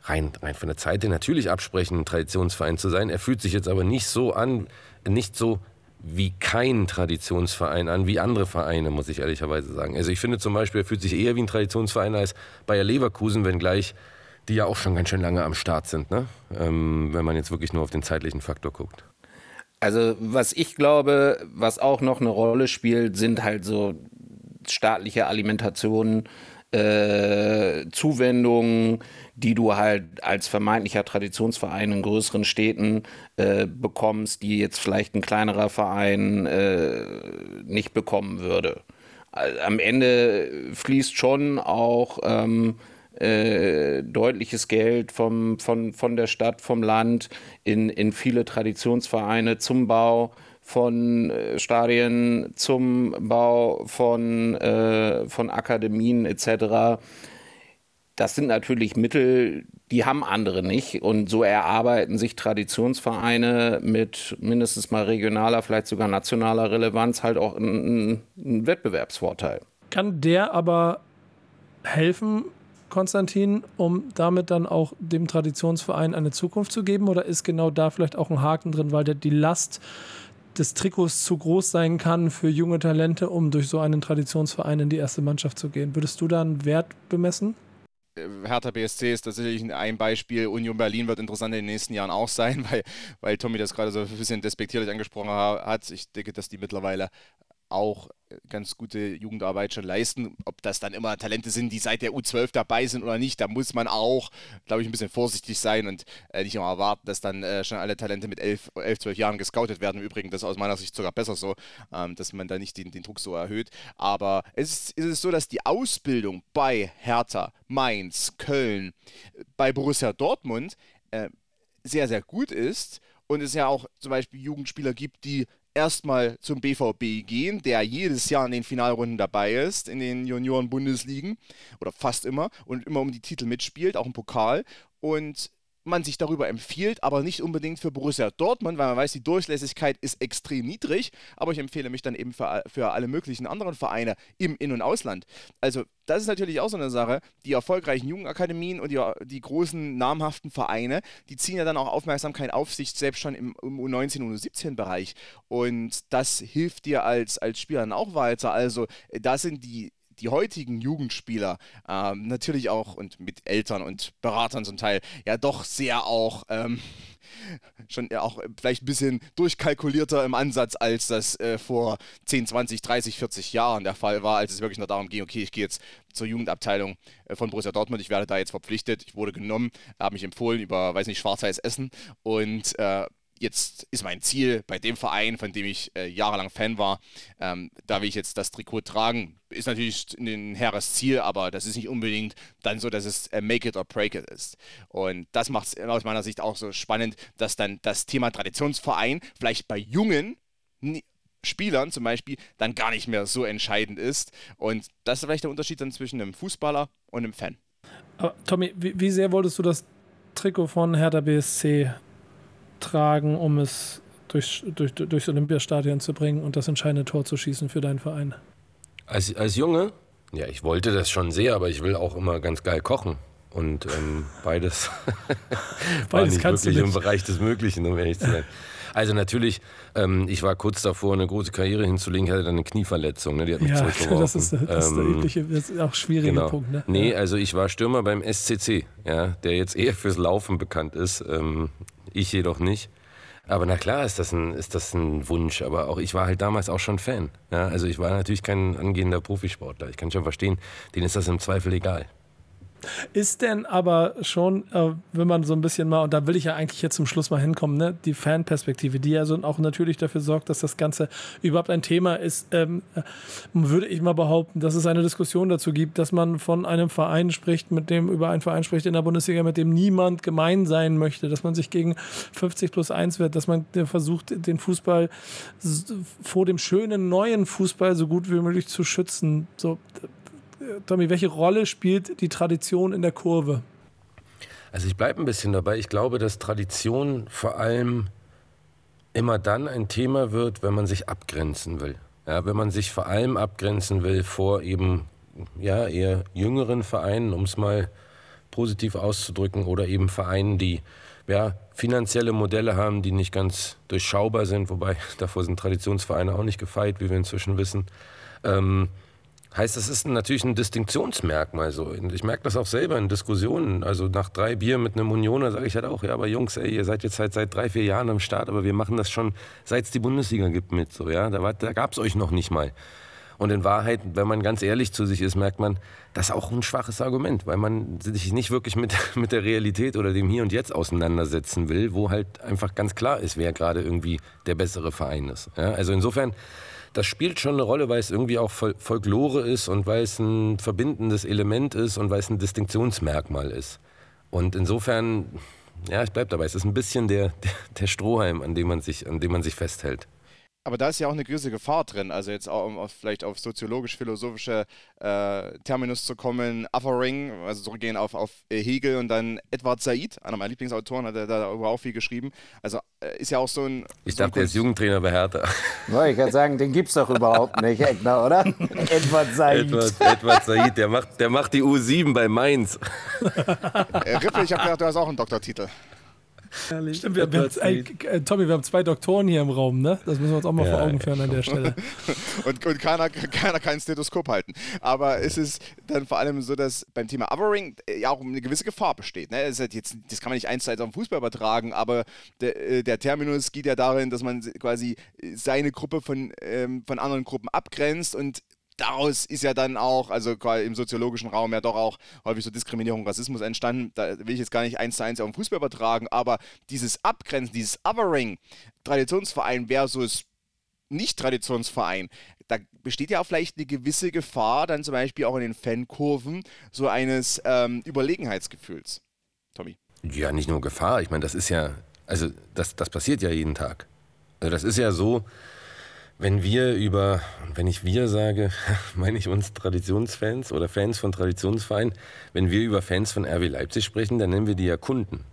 [SPEAKER 14] rein, rein von der Zeit her natürlich absprechen, ein Traditionsverein zu sein. Er fühlt sich jetzt aber nicht so an, nicht so wie kein Traditionsverein an, wie andere Vereine, muss ich ehrlicherweise sagen. Also ich finde zum Beispiel, er fühlt sich eher wie ein Traditionsverein als Bayer Leverkusen, wenngleich die ja auch schon ganz schön lange am Start sind, ne? Ähm, wenn man jetzt wirklich nur auf den zeitlichen Faktor guckt.
[SPEAKER 13] Also was ich glaube, was auch noch eine Rolle spielt, sind halt so staatliche Alimentationen, äh, Zuwendungen, die du halt als vermeintlicher Traditionsverein in größeren Städten äh, bekommst, die jetzt vielleicht ein kleinerer Verein äh, nicht bekommen würde. Am Ende fließt schon auch ähm, äh, deutliches Geld vom, von, von der Stadt, vom Land in, in viele Traditionsvereine zum Bau von äh, Stadien, zum Bau von, äh, von Akademien etc das sind natürlich Mittel, die haben andere nicht. Und so erarbeiten sich Traditionsvereine mit mindestens mal regionaler, vielleicht sogar nationaler Relevanz halt auch einen, einen Wettbewerbsvorteil.
[SPEAKER 11] Kann der aber helfen, Konstantin, um damit dann auch dem Traditionsverein eine Zukunft zu geben? Oder ist genau da vielleicht auch ein Haken drin, weil der, die Last des Trikots zu groß sein kann für junge Talente, um durch so einen Traditionsverein in die erste Mannschaft zu gehen? Würdest du da einen Wert bemessen?
[SPEAKER 12] Hertha BSC ist tatsächlich ein Beispiel. Union Berlin wird interessant in den nächsten Jahren auch sein, weil, weil Tommy das gerade so ein bisschen despektierlich angesprochen hat. Ich denke, dass die mittlerweile auch ganz gute Jugendarbeit schon leisten. Ob das dann immer Talente sind, die seit der U12 dabei sind oder nicht, da muss man auch, glaube ich, ein bisschen vorsichtig sein und äh, nicht immer erwarten, dass dann äh, schon alle Talente mit 11, 11, 12 Jahren gescoutet werden. Im Übrigen, das ist aus meiner Sicht sogar besser so, ähm, dass man da nicht den, den Druck so erhöht. Aber es ist, es ist so, dass die Ausbildung bei Hertha, Mainz, Köln, bei Borussia Dortmund äh, sehr, sehr gut ist und es ja auch zum Beispiel Jugendspieler gibt, die erstmal zum BVB gehen, der jedes Jahr in den Finalrunden dabei ist, in den Junioren-Bundesligen oder fast immer und immer um die Titel mitspielt, auch im Pokal. Und man sich darüber empfiehlt, aber nicht unbedingt für Borussia Dortmund, weil man weiß, die Durchlässigkeit ist extrem niedrig. Aber ich empfehle mich dann eben für, für alle möglichen anderen Vereine im In- und Ausland. Also, das ist natürlich auch so eine Sache. Die erfolgreichen Jugendakademien und die, die großen namhaften Vereine, die ziehen ja dann auch Aufmerksamkeit auf sich, selbst schon im, im U19 und U17-Bereich. Und das hilft dir als, als Spieler dann auch weiter. Also, da sind die die heutigen Jugendspieler ähm, natürlich auch und mit Eltern und Beratern zum Teil ja doch sehr auch ähm, schon auch vielleicht ein bisschen durchkalkulierter im Ansatz, als das äh, vor 10, 20, 30, 40 Jahren der Fall war, als es wirklich nur darum ging, okay, ich gehe jetzt zur Jugendabteilung äh, von Borussia Dortmund, ich werde da jetzt verpflichtet, ich wurde genommen, habe mich empfohlen über, weiß nicht, Schwarz-Weiß Essen und äh, jetzt ist mein Ziel bei dem Verein, von dem ich äh, jahrelang Fan war, ähm, da will ich jetzt das Trikot tragen. Ist natürlich ein hehres Ziel, aber das ist nicht unbedingt dann so, dass es äh, Make it or break it ist. Und das macht es aus meiner Sicht auch so spannend, dass dann das Thema Traditionsverein vielleicht bei jungen Spielern zum Beispiel dann gar nicht mehr so entscheidend ist. Und das ist vielleicht der Unterschied dann zwischen einem Fußballer und einem Fan.
[SPEAKER 11] Aber, Tommy, wie, wie sehr wolltest du das Trikot von Hertha BSC tragen, um es durch, durch, durchs Olympiastadion zu bringen und das entscheidende Tor zu schießen für deinen Verein?
[SPEAKER 14] Als, als Junge? Ja, ich wollte das schon sehr, aber ich will auch immer ganz geil kochen. Und ähm, beides, beides war nicht wirklich nicht. im Bereich des Möglichen, um ehrlich zu sein. Also natürlich, ähm, ich war kurz davor, eine große Karriere hinzulegen, ich hatte dann eine Knieverletzung, ne? die hat mich
[SPEAKER 11] ja, das ist, das ist der ähm, übliche, das ist auch schwierige genau. Punkt. Ne?
[SPEAKER 14] Nee, also ich war Stürmer beim SCC, ja, der jetzt eher fürs Laufen bekannt ist. Ähm, ich jedoch nicht. Aber na klar ist das, ein, ist das ein Wunsch, aber auch ich war halt damals auch schon Fan. Ja, also ich war natürlich kein angehender Profisportler. Ich kann schon verstehen, denen ist das im Zweifel egal.
[SPEAKER 11] Ist denn aber schon, äh, wenn man so ein bisschen mal, und da will ich ja eigentlich jetzt zum Schluss mal hinkommen, ne, die Fanperspektive, die ja so auch natürlich dafür sorgt, dass das Ganze überhaupt ein Thema ist, ähm, äh, würde ich mal behaupten, dass es eine Diskussion dazu gibt, dass man von einem Verein spricht, mit dem, über einen Verein spricht in der Bundesliga, mit dem niemand gemein sein möchte, dass man sich gegen 50 plus 1 wird, dass man versucht, den Fußball vor dem schönen neuen Fußball so gut wie möglich zu schützen. So, Tommy, welche Rolle spielt die Tradition in der Kurve?
[SPEAKER 14] Also ich bleibe ein bisschen dabei. Ich glaube, dass Tradition vor allem immer dann ein Thema wird, wenn man sich abgrenzen will. Ja, wenn man sich vor allem abgrenzen will vor eben ja, eher jüngeren Vereinen, um es mal positiv auszudrücken, oder eben Vereinen, die ja, finanzielle Modelle haben, die nicht ganz durchschaubar sind, wobei davor sind Traditionsvereine auch nicht gefeit, wie wir inzwischen wissen. Ähm, Heißt, das ist natürlich ein Distinktionsmerkmal so. Ich merke das auch selber in Diskussionen. Also nach drei Bier mit einem Unioner sage ich halt auch, ja, aber Jungs, ey, ihr seid jetzt halt seit drei, vier Jahren am Start, aber wir machen das schon, seit es die Bundesliga gibt mit. So, ja? Da, da gab es euch noch nicht mal. Und in Wahrheit, wenn man ganz ehrlich zu sich ist, merkt man, das ist auch ein schwaches Argument, weil man sich nicht wirklich mit, mit der Realität oder dem Hier und Jetzt auseinandersetzen will, wo halt einfach ganz klar ist, wer gerade irgendwie der bessere Verein ist. Ja? Also insofern das spielt schon eine Rolle, weil es irgendwie auch Fol Folklore ist und weil es ein verbindendes Element ist und weil es ein Distinktionsmerkmal ist. Und insofern, ja, ich bleibe dabei, es ist ein bisschen der, der, der Strohhalm, an dem man sich, an dem man sich festhält
[SPEAKER 12] aber da ist ja auch eine gewisse Gefahr drin. Also jetzt auch, um auf, vielleicht auf soziologisch-philosophische äh, Terminus zu kommen, Offering, also zurückgehen auf, auf Hegel und dann Edward Said, einer meiner Lieblingsautoren, hat er darüber auch viel geschrieben. Also äh, ist ja auch so ein...
[SPEAKER 14] Ich
[SPEAKER 12] so
[SPEAKER 14] dachte, der ist Jugendtrainer bei Hertha.
[SPEAKER 13] Ja, ich kann sagen, den gibt es doch überhaupt nicht, Eckner, oder? Edward Said.
[SPEAKER 14] Edward, Edward Said, der macht, der macht die U7 bei Mainz.
[SPEAKER 12] Äh, Rippe, ich habe gedacht, du hast auch einen Doktortitel.
[SPEAKER 11] Stimmt, wir, wir, ey, äh, Tommy, wir haben zwei Doktoren hier im Raum, ne? Das müssen wir uns auch mal
[SPEAKER 12] Ja,
[SPEAKER 11] vor Augen führen an der Stelle.
[SPEAKER 12] und und keiner, keiner kann ein Stethoskop halten. Aber es ist dann vor allem so, dass beim Thema Othering äh, ja auch eine gewisse Gefahr besteht. Ne? Das, halt jetzt, das kann man nicht eins zu eins auf den Fußball übertragen, aber der, äh, der Terminus geht ja darin, dass man quasi seine Gruppe von, ähm, von anderen Gruppen abgrenzt und daraus ist ja dann auch, also im soziologischen Raum ja doch auch häufig so Diskriminierung, Rassismus entstanden. Da will ich jetzt gar nicht eins zu eins auf den Fußball übertragen, aber dieses Abgrenzen, dieses Othering, Traditionsverein versus nicht-Traditionsverein, da besteht ja auch vielleicht eine gewisse Gefahr, dann zum Beispiel auch in den Fankurven, so eines ähm, Überlegenheitsgefühls. Tommy.
[SPEAKER 14] Ja, nicht nur Gefahr. Ich meine, das ist ja, also das, das passiert ja jeden Tag. Also das ist ja so, wenn wir über, wenn ich wir sage, meine ich uns Traditionsfans oder Fans von Traditionsvereinen, wenn wir über Fans von RW Leipzig sprechen, dann nennen wir die ja Kunden.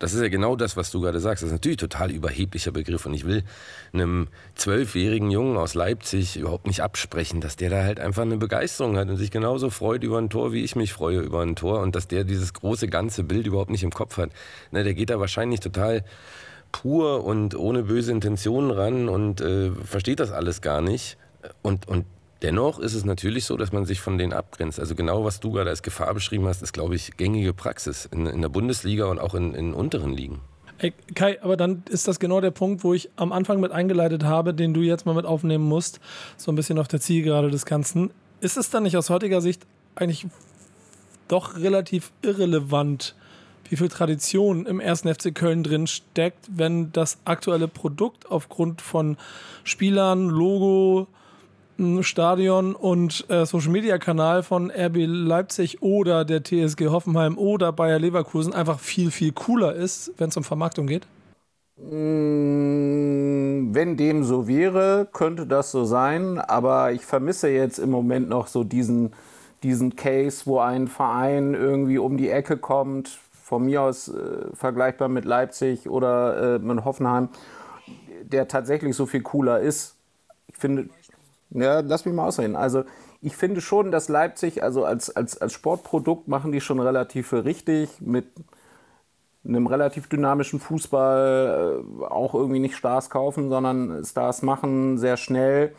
[SPEAKER 14] Das ist ja genau das, was du gerade sagst. Das ist natürlich ein total überheblicher Begriff und ich will einem zwölfjährigen Jungen aus Leipzig überhaupt nicht absprechen, dass der da halt einfach eine Begeisterung hat und sich genauso freut über ein Tor, wie ich mich freue über ein Tor und dass der dieses große ganze Bild überhaupt nicht im Kopf hat. Ne, der geht da wahrscheinlich total pur und ohne böse Intentionen ran und äh, versteht das alles gar nicht. Und, und dennoch ist es natürlich so, dass man sich von denen abgrenzt. Also genau, was du gerade als Gefahr beschrieben hast, ist, glaube ich, gängige Praxis in, in der Bundesliga und auch in, in unteren Ligen.
[SPEAKER 11] Ey, Kai, aber dann ist das genau der Punkt, wo ich am Anfang mit eingeleitet habe, den du jetzt mal mit aufnehmen musst, so ein bisschen auf der Zielgerade des Ganzen. Ist es dann nicht aus heutiger Sicht eigentlich doch relativ irrelevant, wie viel Tradition im 1. FC Köln drin steckt, wenn das aktuelle Produkt aufgrund von Spielern, Logo, Stadion und äh, Social Media Kanal von RB Leipzig oder der TSG Hoffenheim oder Bayer Leverkusen einfach viel, viel cooler ist, wenn es um Vermarktung geht?
[SPEAKER 13] Mm, Wenn dem so wäre, könnte das so sein, aber ich vermisse jetzt im Moment noch so diesen, diesen Case, wo ein Verein irgendwie um die Ecke kommt, von mir aus äh, vergleichbar mit Leipzig oder äh, mit Hoffenheim, der tatsächlich so viel cooler ist. Ich finde, ja, lass mich mal ausreden. Also ich finde schon, dass Leipzig, also als, als, als Sportprodukt machen die schon relativ richtig mit einem relativ dynamischen Fußball äh, auch irgendwie nicht Stars kaufen, sondern Stars machen sehr schnell.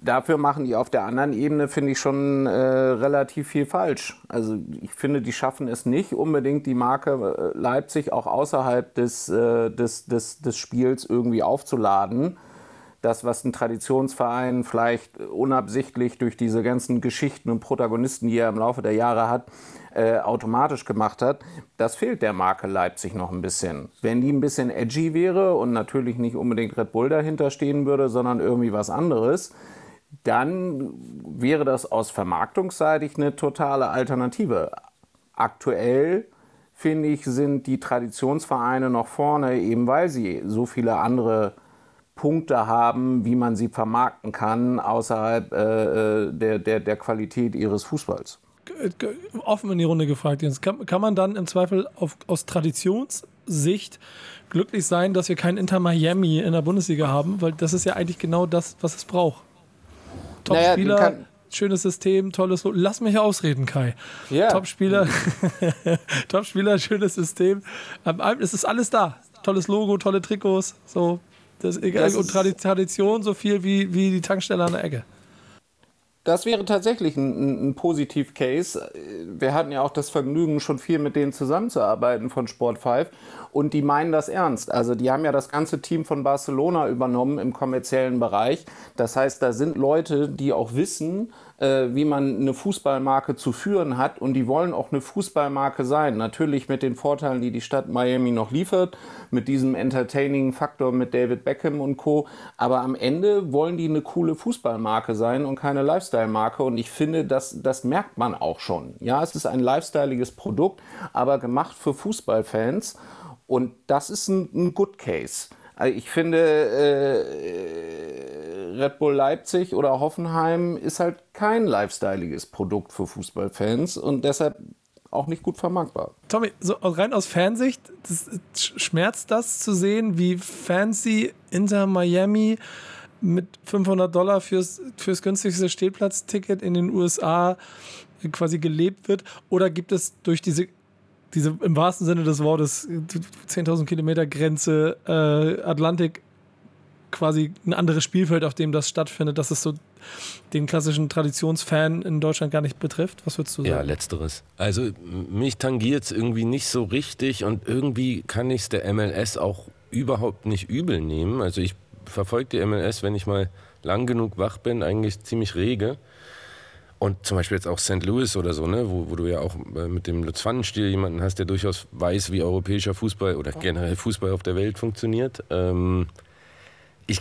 [SPEAKER 13] Dafür machen die auf der anderen Ebene, finde ich, schon äh, relativ viel falsch. Also ich finde, die schaffen es nicht unbedingt, die Marke äh, Leipzig auch außerhalb des, äh, des, des, des Spiels irgendwie aufzuladen. Das, was ein Traditionsverein vielleicht unabsichtlich durch diese ganzen Geschichten und Protagonisten, die er im Laufe der Jahre hat, äh, automatisch gemacht hat, das fehlt der Marke Leipzig noch ein bisschen. Wenn die ein bisschen edgy wäre und natürlich nicht unbedingt Red Bull dahinter stehen würde, sondern irgendwie was anderes, dann wäre das aus vermarktungsseitig eine totale Alternative. Aktuell finde ich, sind die Traditionsvereine noch vorne, eben weil sie so viele andere Punkte haben, wie man sie vermarkten kann, außerhalb äh, der, der, der Qualität ihres Fußballs.
[SPEAKER 11] Offen in die Runde gefragt, Jens. Kann, kann man dann im Zweifel auf, aus Traditionssicht glücklich sein, dass wir kein Inter Miami in der Bundesliga haben? Weil das ist ja eigentlich genau das, was es braucht.
[SPEAKER 13] Naja,
[SPEAKER 11] Top-Spieler,
[SPEAKER 13] kann-
[SPEAKER 11] schönes System, tolles. Lo- Lass mich ausreden, Kai.
[SPEAKER 13] Ja.
[SPEAKER 11] Top-Spieler, Top-Spieler, schönes System. Ende- Es ist alles da. Tolles Logo, tolle Trikots. So, das egal.
[SPEAKER 13] Das
[SPEAKER 11] Und Tradition so viel wie, wie die Tankstelle an der Ecke.
[SPEAKER 13] Das wäre tatsächlich ein, ein, Positiv-Case. Wir hatten ja auch das Vergnügen, schon viel mit denen zusammenzuarbeiten von Sport 5 und die meinen das ernst. Also die haben ja das ganze Team von Barcelona übernommen im kommerziellen Bereich. Das heißt, da sind Leute, die auch wissen, äh, wie man eine Fußballmarke zu führen hat und die wollen auch eine Fußballmarke sein. Natürlich mit den Vorteilen, die die Stadt Miami noch liefert, mit diesem Entertaining-Faktor mit David Beckham und Co. Aber am Ende wollen die eine coole Fußballmarke sein und keine Lifestyle-Marke. Und ich finde, das, das merkt man auch schon. Ja, es ist ein lifestyleiges Produkt, aber gemacht für Fußballfans. Und das ist ein, ein Good Case. Also ich finde, äh, Red Bull Leipzig oder Hoffenheim ist halt kein lifestyleiges Produkt für Fußballfans und deshalb auch nicht gut vermarktbar.
[SPEAKER 11] Tommy, so rein aus Fansicht, das, schmerzt das zu sehen, wie fancy Inter Miami mit 500 Dollar fürs, fürs günstigste Stehplatzticket in den USA quasi gelebt wird? Oder gibt es durch diese diese im wahrsten Sinne des Wortes 10.000 Kilometer Grenze äh, Atlantik quasi ein anderes Spielfeld, auf dem das stattfindet, dass es so den klassischen Traditionsfan in Deutschland gar nicht betrifft? Was würdest du sagen?
[SPEAKER 14] Ja, letzteres. Also mich tangiert es irgendwie nicht so richtig und irgendwie kann ich es der MLS auch überhaupt nicht übel nehmen. Also ich verfolge die MLS, wenn ich mal lang genug wach bin, eigentlich ziemlich rege. Und zum Beispiel jetzt auch St. Louis oder so, ne, wo, wo du ja auch äh, mit dem Lutz Pfannenstiel jemanden hast, der durchaus weiß, wie europäischer Fußball oder generell Fußball auf der Welt funktioniert. Ähm, ich,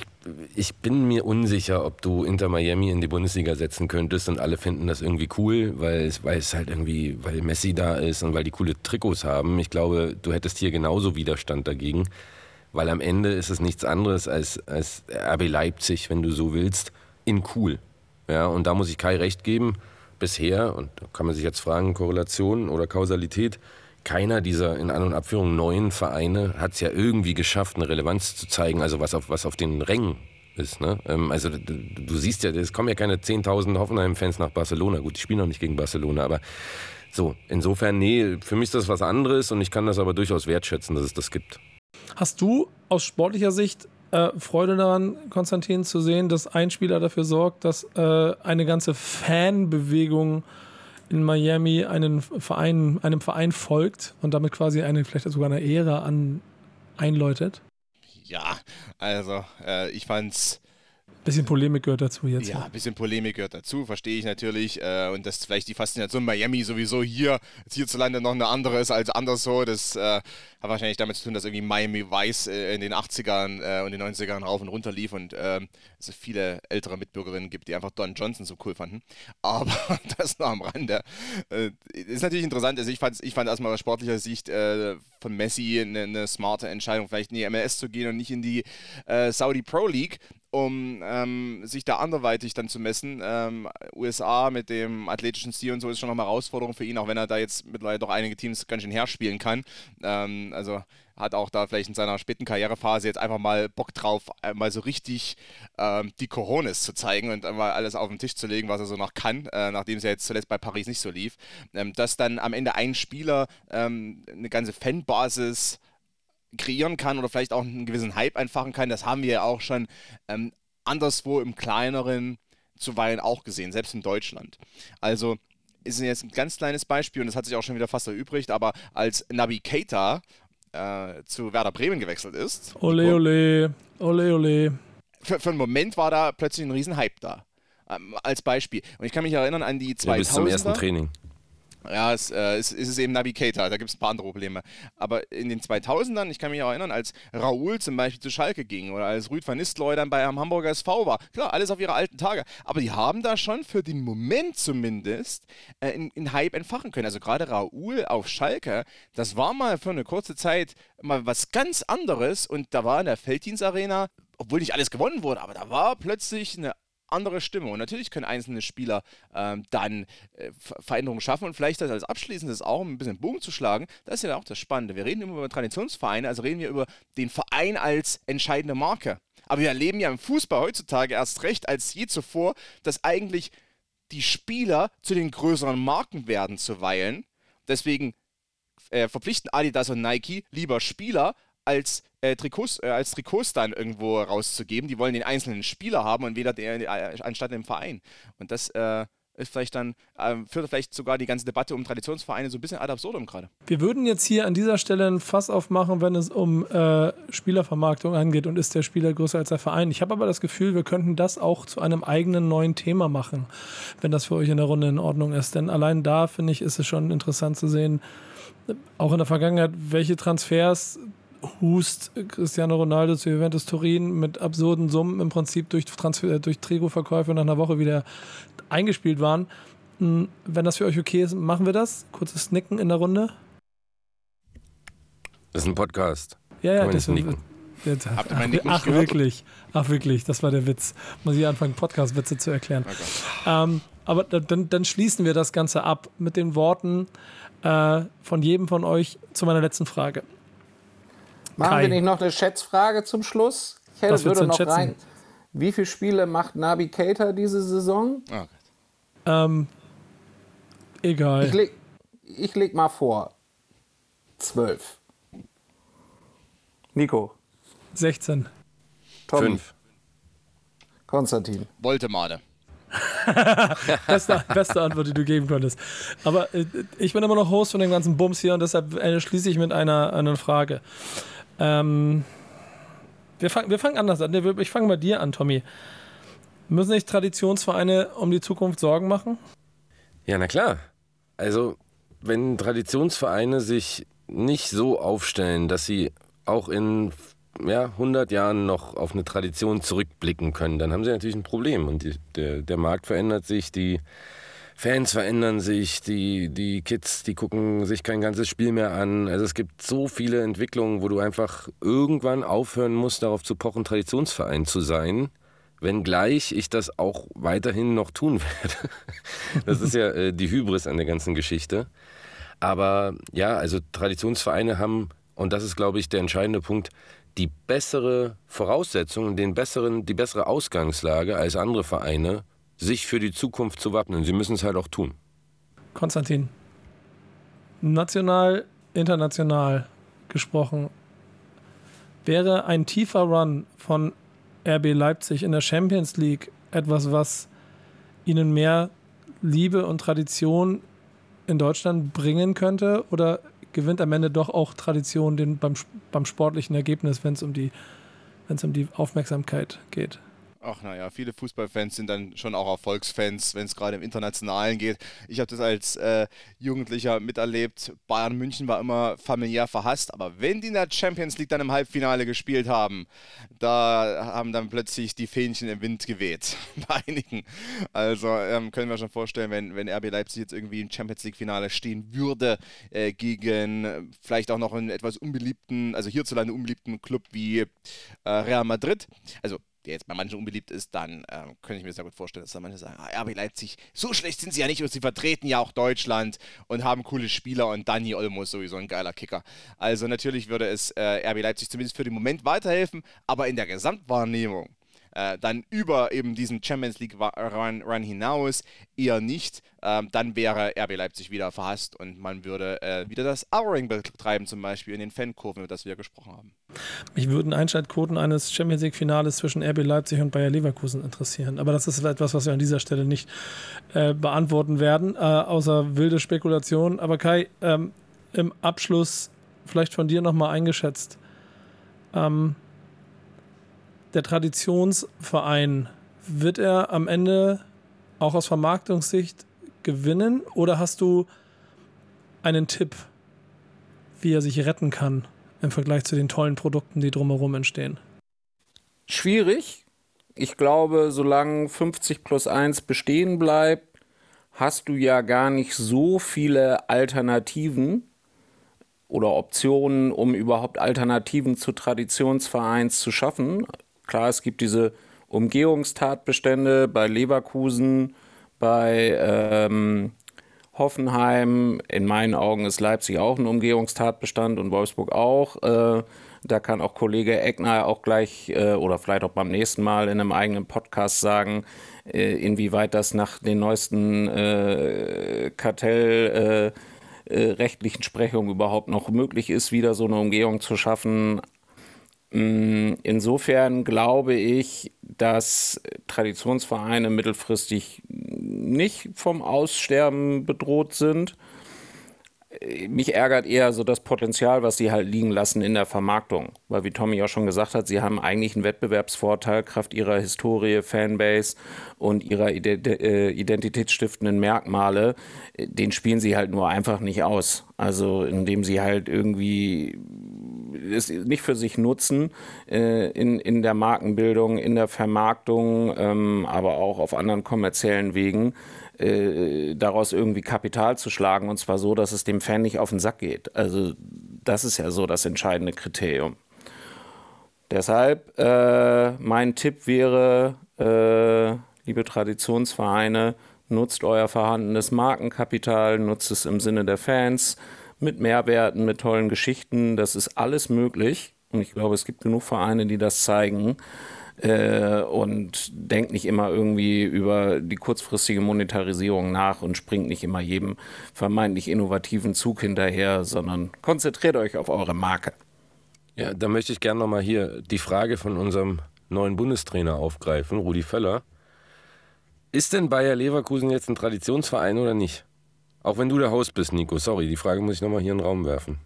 [SPEAKER 14] ich bin mir unsicher, ob du Inter Miami in die Bundesliga setzen könntest und alle finden das irgendwie cool, weil es, weil es halt irgendwie, weil Messi da ist und weil die coole Trikots haben. Ich glaube, du hättest hier genauso Widerstand dagegen, weil am Ende ist es nichts anderes als, als RB Leipzig, wenn du so willst, in cool. Ja, und da muss ich Kai recht geben. Bisher, und da kann man sich jetzt fragen, Korrelation oder Kausalität, keiner dieser in An- und Abführung neuen Vereine hat es ja irgendwie geschafft, eine Relevanz zu zeigen, also was auf, was auf den Rängen ist. Ne? Ähm, also du, siehst ja, es kommen ja keine 10.000 Hoffenheim-Fans nach Barcelona. Gut, die spielen noch nicht gegen Barcelona, aber so, insofern, nee, für mich ist das was anderes und ich kann das aber durchaus wertschätzen, dass es das gibt.
[SPEAKER 11] Hast du aus sportlicher Sicht äh, Freude daran, Konstantin, zu sehen, dass ein Spieler dafür sorgt, dass äh, eine ganze Fanbewegung in Miami einen Verein, einem Verein folgt und damit quasi eine, vielleicht sogar eine Ära an, einläutet?
[SPEAKER 12] Ja, also äh, ich fand's.
[SPEAKER 11] Bisschen Polemik gehört dazu jetzt.
[SPEAKER 12] Ja, ein bisschen Polemik gehört dazu, verstehe ich natürlich. Äh, und dass vielleicht die Faszination Miami sowieso hier hierzulande noch eine andere ist als anderswo. Das äh, hat wahrscheinlich damit zu tun, dass irgendwie Miami Vice äh, in den 80ern äh, und den 90ern rauf und runter lief und ähm, es viele ältere Mitbürgerinnen gibt, die einfach Don Johnson so cool fanden. Aber das nur am Rande. Äh, ist natürlich interessant. Also ich fand, ich fand erstmal aus sportlicher Sicht äh, von Messi eine, eine smarte Entscheidung, vielleicht in die MLS zu gehen und nicht in die Saudi Pro League um ähm, sich da anderweitig dann zu messen. Ähm, USA mit dem athletischen Stil und so ist schon noch eine Herausforderung für ihn, auch wenn er da jetzt mittlerweile doch einige Teams ganz schön herspielen kann. Ähm, also hat auch da vielleicht in seiner späten Karrierephase jetzt einfach mal Bock drauf, mal so richtig ähm, die Coronis zu zeigen und einmal alles auf den Tisch zu legen, was er so noch kann, äh, nachdem es ja jetzt zuletzt bei Paris nicht so lief. Ähm, dass dann am Ende ein Spieler ähm, eine ganze Fanbasis kreieren kann oder vielleicht auch einen gewissen Hype einfachen kann, das haben wir ja auch schon ähm, anderswo im kleineren zuweilen auch gesehen, selbst in Deutschland. Also ist jetzt ein ganz kleines Beispiel und das hat sich auch schon wieder fast erübrigt, aber als Nabi Keita äh, zu Werder Bremen gewechselt ist.
[SPEAKER 11] Ole, ole, ole, ole.
[SPEAKER 12] Für, für einen Moment war da plötzlich ein riesen Hype da. Ähm, als Beispiel. Und ich kann mich erinnern an die 2000er.
[SPEAKER 14] Ja, bis zum ersten Training.
[SPEAKER 12] Ja, es, äh, es, es ist eben Navigator, da gibt es ein paar andere Probleme. Aber in den 2000ern, ich kann mich auch erinnern, als Raoul zum Beispiel zu Schalke ging oder als Rüd van Nistelrooy dann bei einem Hamburger SV war. Klar, alles auf ihre alten Tage. Aber die haben da schon für den Moment zumindest äh, in, in Hype entfachen können. Also gerade Raoul auf Schalke, das war mal für eine kurze Zeit mal was ganz anderes und da war in der Felddienstarena, obwohl nicht alles gewonnen wurde, aber da war plötzlich eine andere Stimme. Und natürlich können einzelne Spieler ähm, dann äh, Veränderungen schaffen und vielleicht das als abschließendes auch, um ein bisschen Bogen zu schlagen. Das ist ja auch das Spannende. Wir reden immer über Traditionsvereine, also reden wir über den Verein als entscheidende Marke. Aber wir erleben ja im Fußball heutzutage erst recht als je zuvor, dass eigentlich die Spieler zu den größeren Marken werden zuweilen. Deswegen äh, verpflichten Adidas und Nike lieber Spieler als äh, Trikots, äh, als Trikots dann irgendwo rauszugeben. Die wollen den einzelnen Spieler haben und weder der, äh, anstatt den Verein. Und das äh, ist vielleicht dann, ähm, führt vielleicht sogar die ganze Debatte um Traditionsvereine so ein bisschen ad absurdum gerade.
[SPEAKER 11] Wir würden jetzt hier an dieser Stelle ein Fass aufmachen, wenn es um äh, Spielervermarktung angeht und ist der Spieler größer als der Verein. Ich habe aber das Gefühl, wir könnten das auch zu einem eigenen neuen Thema machen, wenn das für euch in der Runde in Ordnung ist. Denn allein da, finde ich, ist es schon interessant zu sehen, auch in der Vergangenheit, welche Transfers hust Cristiano Ronaldo zu Juventus Turin mit absurden Summen im Prinzip durch, Transfer, durch Trigo-Verkäufe nach einer Woche wieder eingespielt waren. Wenn das für euch okay ist, machen wir das. Kurzes Nicken in der Runde.
[SPEAKER 14] Das ist ein Podcast.
[SPEAKER 11] Ja, ja, das
[SPEAKER 14] nicken.
[SPEAKER 11] Jetzt,
[SPEAKER 12] Habt ihr
[SPEAKER 11] ach,
[SPEAKER 12] meinen Nick nicht
[SPEAKER 11] ach
[SPEAKER 12] gehört?
[SPEAKER 11] wirklich, ach wirklich, das war der Witz. Muss ich anfangen, Podcast-Witze zu erklären. Ähm, aber da- dann, dann schließen wir das Ganze ab mit den Worten äh, von jedem von euch zu meiner letzten Frage.
[SPEAKER 13] Machen
[SPEAKER 11] Kai.
[SPEAKER 13] wir nicht noch eine Schätzfrage zum Schluss? Ich hätte, würde noch
[SPEAKER 11] schätzen?
[SPEAKER 13] rein. Wie viele Spiele macht Nabi Keita diese Saison?
[SPEAKER 11] Ähm, egal.
[SPEAKER 13] Ich leg, ich leg mal vor. 12. Nico.
[SPEAKER 11] 16.
[SPEAKER 13] Tom.
[SPEAKER 14] Fünf.
[SPEAKER 13] Konstantin.
[SPEAKER 12] Voltemade.
[SPEAKER 11] beste, beste Antwort, die du geben konntest. Aber äh, ich bin immer noch Host von dem ganzen Bums hier und deshalb äh, schließe ich mit einer, einer Frage. Ähm, wir, fang, wir fangen anders an. Ich fange bei dir an, Tommy. Müssen sich Traditionsvereine um die Zukunft Sorgen machen?
[SPEAKER 14] Ja, na klar. Also, wenn Traditionsvereine sich nicht so aufstellen, dass sie auch in ja, 100 Jahren noch auf eine Tradition zurückblicken können, dann haben sie natürlich ein Problem. Und die, der, der Markt verändert sich, die Fans verändern sich, die, die Kids, die gucken sich kein ganzes Spiel mehr an. Also es gibt so viele Entwicklungen, wo du einfach irgendwann aufhören musst, darauf zu pochen, Traditionsverein zu sein. Wenngleich ich das auch weiterhin noch tun werde. Das ist ja äh, die Hybris an der ganzen Geschichte. Aber ja, also Traditionsvereine haben, und das ist, glaube ich, der entscheidende Punkt, die bessere Voraussetzung, den besseren, die bessere Ausgangslage als andere Vereine, sich für die Zukunft zu wappnen. Sie müssen es halt auch tun.
[SPEAKER 11] Konstantin, national, international gesprochen, wäre ein tiefer Run von RB Leipzig in der Champions League etwas, was ihnen mehr Liebe und Tradition in Deutschland bringen könnte? Oder gewinnt am Ende doch auch Tradition den, beim, beim sportlichen Ergebnis, wenn es um die, wenn es um die Aufmerksamkeit geht.
[SPEAKER 12] Ach naja, viele Fußballfans sind dann schon auch Erfolgsfans, wenn es gerade im Internationalen geht. Ich habe das als äh, Jugendlicher miterlebt. Bayern München war immer familiär verhasst, aber wenn die in der Champions League dann im Halbfinale gespielt haben, da haben dann plötzlich die Fähnchen im Wind geweht bei einigen. Also ähm, können wir schon vorstellen, wenn, wenn RB Leipzig jetzt irgendwie im Champions League-Finale stehen würde, äh, gegen vielleicht auch noch einen etwas unbeliebten, also hierzulande unbeliebten Club wie äh, Real Madrid. Also der jetzt bei manchen unbeliebt ist, dann ähm, könnte ich mir sehr gut vorstellen, dass da manche sagen, ah, RB Leipzig, so schlecht sind sie ja nicht und sie vertreten ja auch Deutschland und haben coole Spieler und Dani Olmo ist sowieso ein geiler Kicker. Also natürlich würde es äh, RB Leipzig zumindest für den Moment weiterhelfen, aber in der Gesamtwahrnehmung äh, dann über eben diesen Champions League Run, Run hinaus eher nicht, ähm, dann wäre RB Leipzig wieder verhasst und man würde äh, wieder das Ouring betreiben, zum Beispiel in den Fankurven, über das wir gesprochen haben.
[SPEAKER 11] Mich würden Einschaltquoten eines Champions League-Finales zwischen RB Leipzig und Bayer Leverkusen interessieren. Aber das ist etwas, was wir an dieser Stelle nicht äh, beantworten werden, äh, außer wilde Spekulationen. Aber Kai, ähm, im Abschluss vielleicht von dir nochmal eingeschätzt. Ähm, der Traditionsverein, wird er am Ende auch aus Vermarktungssicht gewinnen oder hast du einen Tipp, wie er sich retten kann im Vergleich zu den tollen Produkten, die drumherum entstehen?
[SPEAKER 13] Schwierig. Ich glaube, solange 50 plus 1 bestehen bleibt, hast du ja gar nicht so viele Alternativen oder Optionen, um überhaupt Alternativen zu Traditionsvereins zu schaffen. Klar, es gibt diese Umgehungstatbestände bei Leverkusen, bei ähm, Hoffenheim. In meinen Augen ist Leipzig auch ein Umgehungstatbestand und Wolfsburg auch. Äh, da kann auch Kollege Eckner auch gleich äh, oder vielleicht auch beim nächsten Mal in einem eigenen Podcast sagen, äh, inwieweit das nach den neuesten äh, Kartellrechtlichen äh, äh, Sprechungen überhaupt noch möglich ist, wieder so eine Umgehung zu schaffen. Mm, insofern glaube ich, dass Traditionsvereine mittelfristig nicht vom Aussterben bedroht sind. Mich ärgert eher so das Potenzial, was sie halt liegen lassen in der Vermarktung. Weil, wie Tommy auch schon gesagt hat, sie haben eigentlich einen Wettbewerbsvorteil Kraft ihrer Historie, Fanbase und ihrer äh, identitätsstiftenden Merkmale. Den spielen sie halt nur einfach nicht aus. Also, indem sie halt irgendwie es nicht für sich nutzen äh, in, in der Markenbildung, in der Vermarktung, ähm, aber auch auf anderen kommerziellen Wegen. Äh, daraus irgendwie Kapital zu schlagen und zwar so, dass es dem Fan nicht auf den Sack geht. Also das ist ja so das entscheidende Kriterium. Deshalb äh, mein Tipp wäre, äh, liebe Traditionsvereine, nutzt euer vorhandenes Markenkapital, nutzt es im Sinne der Fans, mit Mehrwerten, mit tollen Geschichten. Das ist alles möglich. Und ich glaube, es gibt genug Vereine, die das zeigen. Äh, und denkt nicht immer irgendwie über die kurzfristige Monetarisierung nach und springt nicht immer jedem vermeintlich innovativen Zug hinterher, sondern konzentriert euch auf eure Marke.
[SPEAKER 14] Ja, da möchte ich gerne nochmal hier die Frage von unserem neuen Bundestrainer aufgreifen, Rudi Völler. Ist denn Bayer Leverkusen jetzt ein Traditionsverein oder nicht? Auch wenn du der Host bist, Nico. Sorry, die Frage muss ich nochmal hier in den Raum werfen.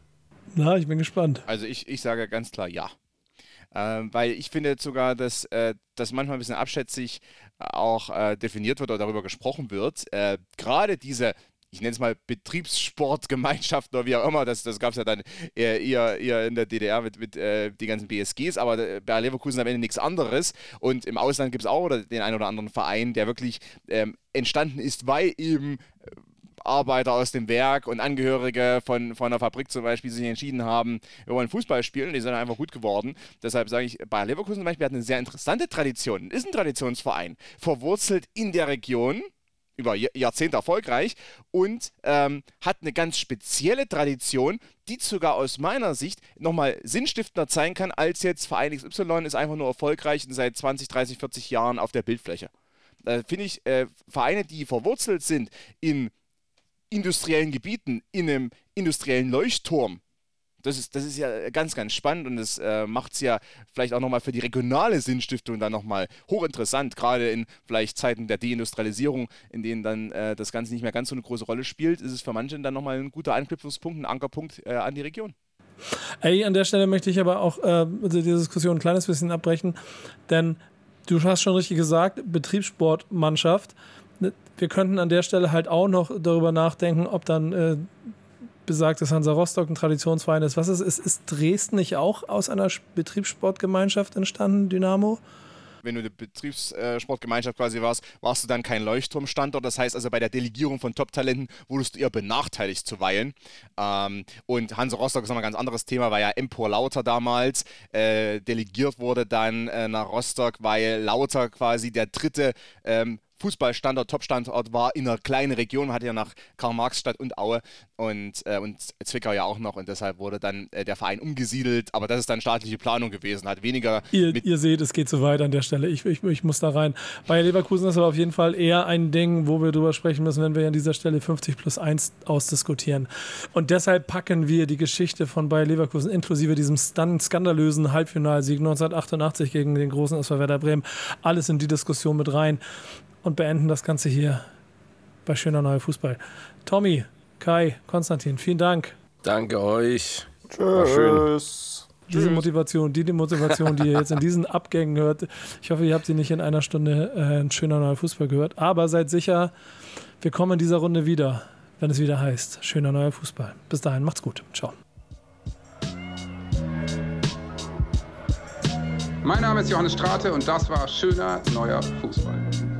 [SPEAKER 11] Na, ich bin gespannt.
[SPEAKER 12] Also ich, ich sage ganz klar ja. Ähm, weil ich finde sogar, dass äh, das manchmal ein bisschen abschätzig auch äh, definiert wird oder darüber gesprochen wird. Äh, Gerade diese ich nenne es mal Betriebssportgemeinschaft oder wie auch immer, das, das gab es ja dann eher, eher in der DDR mit, mit äh, die ganzen BSGs, aber äh, bei Leverkusen am Ende nichts anderes und im Ausland gibt es auch den einen oder anderen Verein, der wirklich ähm, entstanden ist, weil eben äh, Arbeiter aus dem Werk und Angehörige von, von einer Fabrik zum Beispiel sich entschieden haben, wir wollen Fußball spielen, die sind einfach gut geworden. Deshalb sage ich, Bayer Leverkusen zum Beispiel hat eine sehr interessante Tradition, ist ein Traditionsverein, verwurzelt in der Region, über Jahrzehnte erfolgreich und ähm, hat eine ganz spezielle Tradition, die sogar aus meiner Sicht nochmal sinnstiftender sein kann, als jetzt Verein XY ist einfach nur erfolgreich und seit 20, 30, 40 Jahren auf der Bildfläche. Da finde ich äh, Vereine, die verwurzelt sind in industriellen Gebieten, in einem industriellen Leuchtturm, das ist, das ist ja ganz, ganz spannend und das äh, macht es ja vielleicht auch nochmal für die regionale Sinnstiftung dann nochmal hochinteressant, gerade in vielleicht Zeiten der Deindustrialisierung, in denen dann äh, das Ganze nicht mehr ganz so eine große Rolle spielt, ist es für manche dann nochmal ein guter Anknüpfungspunkt, ein Ankerpunkt äh, an die Region.
[SPEAKER 11] Ey, an der Stelle möchte ich aber auch äh, die Diskussion ein kleines bisschen abbrechen, denn du hast schon richtig gesagt, Betriebssportmannschaft. Wir könnten an der Stelle halt auch noch darüber nachdenken, ob dann äh, besagt, dass Hansa Rostock ein Traditionsverein ist. Was ist, ist, ist Dresden nicht auch aus einer Betriebssportgemeinschaft entstanden, Dynamo?
[SPEAKER 12] wenn du eine Betriebssportgemeinschaft quasi warst, warst du dann kein Leuchtturmstandort. Das heißt also, bei der Delegierung von Top-Talenten wurdest du eher benachteiligt zuweilen. Ähm, und Hansa Rostock ist nochmal ein ganz anderes Thema, weil ja Empor Lauter damals äh, delegiert wurde dann äh, nach Rostock, weil Lauter quasi der dritte ähm, Fußballstandort, Top-Standort war in einer kleinen Region, hatte ja nach Karl-Marx-Stadt und Aue und, äh, und Zwickau ja auch noch und deshalb wurde dann äh, der Verein umgesiedelt, aber das ist dann staatliche Planung gewesen, hat weniger.
[SPEAKER 11] Ihr, ihr seht, es geht so weit an der Stelle. Ich, ich, ich muss da rein. Bayer Leverkusen ist aber auf jeden Fall eher ein Ding, wo wir drüber sprechen müssen, wenn wir an dieser Stelle 50 plus 1 ausdiskutieren. Und deshalb packen wir die Geschichte von Bayer Leverkusen inklusive diesem skandalösen Halbfinalsieg 1988 gegen den großen SV Werder Bremen alles in die Diskussion mit rein und beenden das Ganze hier bei Schöner Neuer Fußball. Tommy, Kai, Konstantin, vielen Dank.
[SPEAKER 14] Danke euch.
[SPEAKER 11] Tschüss. Diese Motivation, die, die Motivation, die ihr jetzt in diesen Abgängen hört, ich hoffe, ihr habt sie nicht in einer Stunde äh, ein schöner neuer Fußball gehört. Aber seid sicher, wir kommen in dieser Runde wieder, wenn es wieder heißt, schöner neuer Fußball. Bis dahin, macht's gut. Ciao.
[SPEAKER 10] Mein Name ist Johannes Strate und das war schöner neuer Fußball.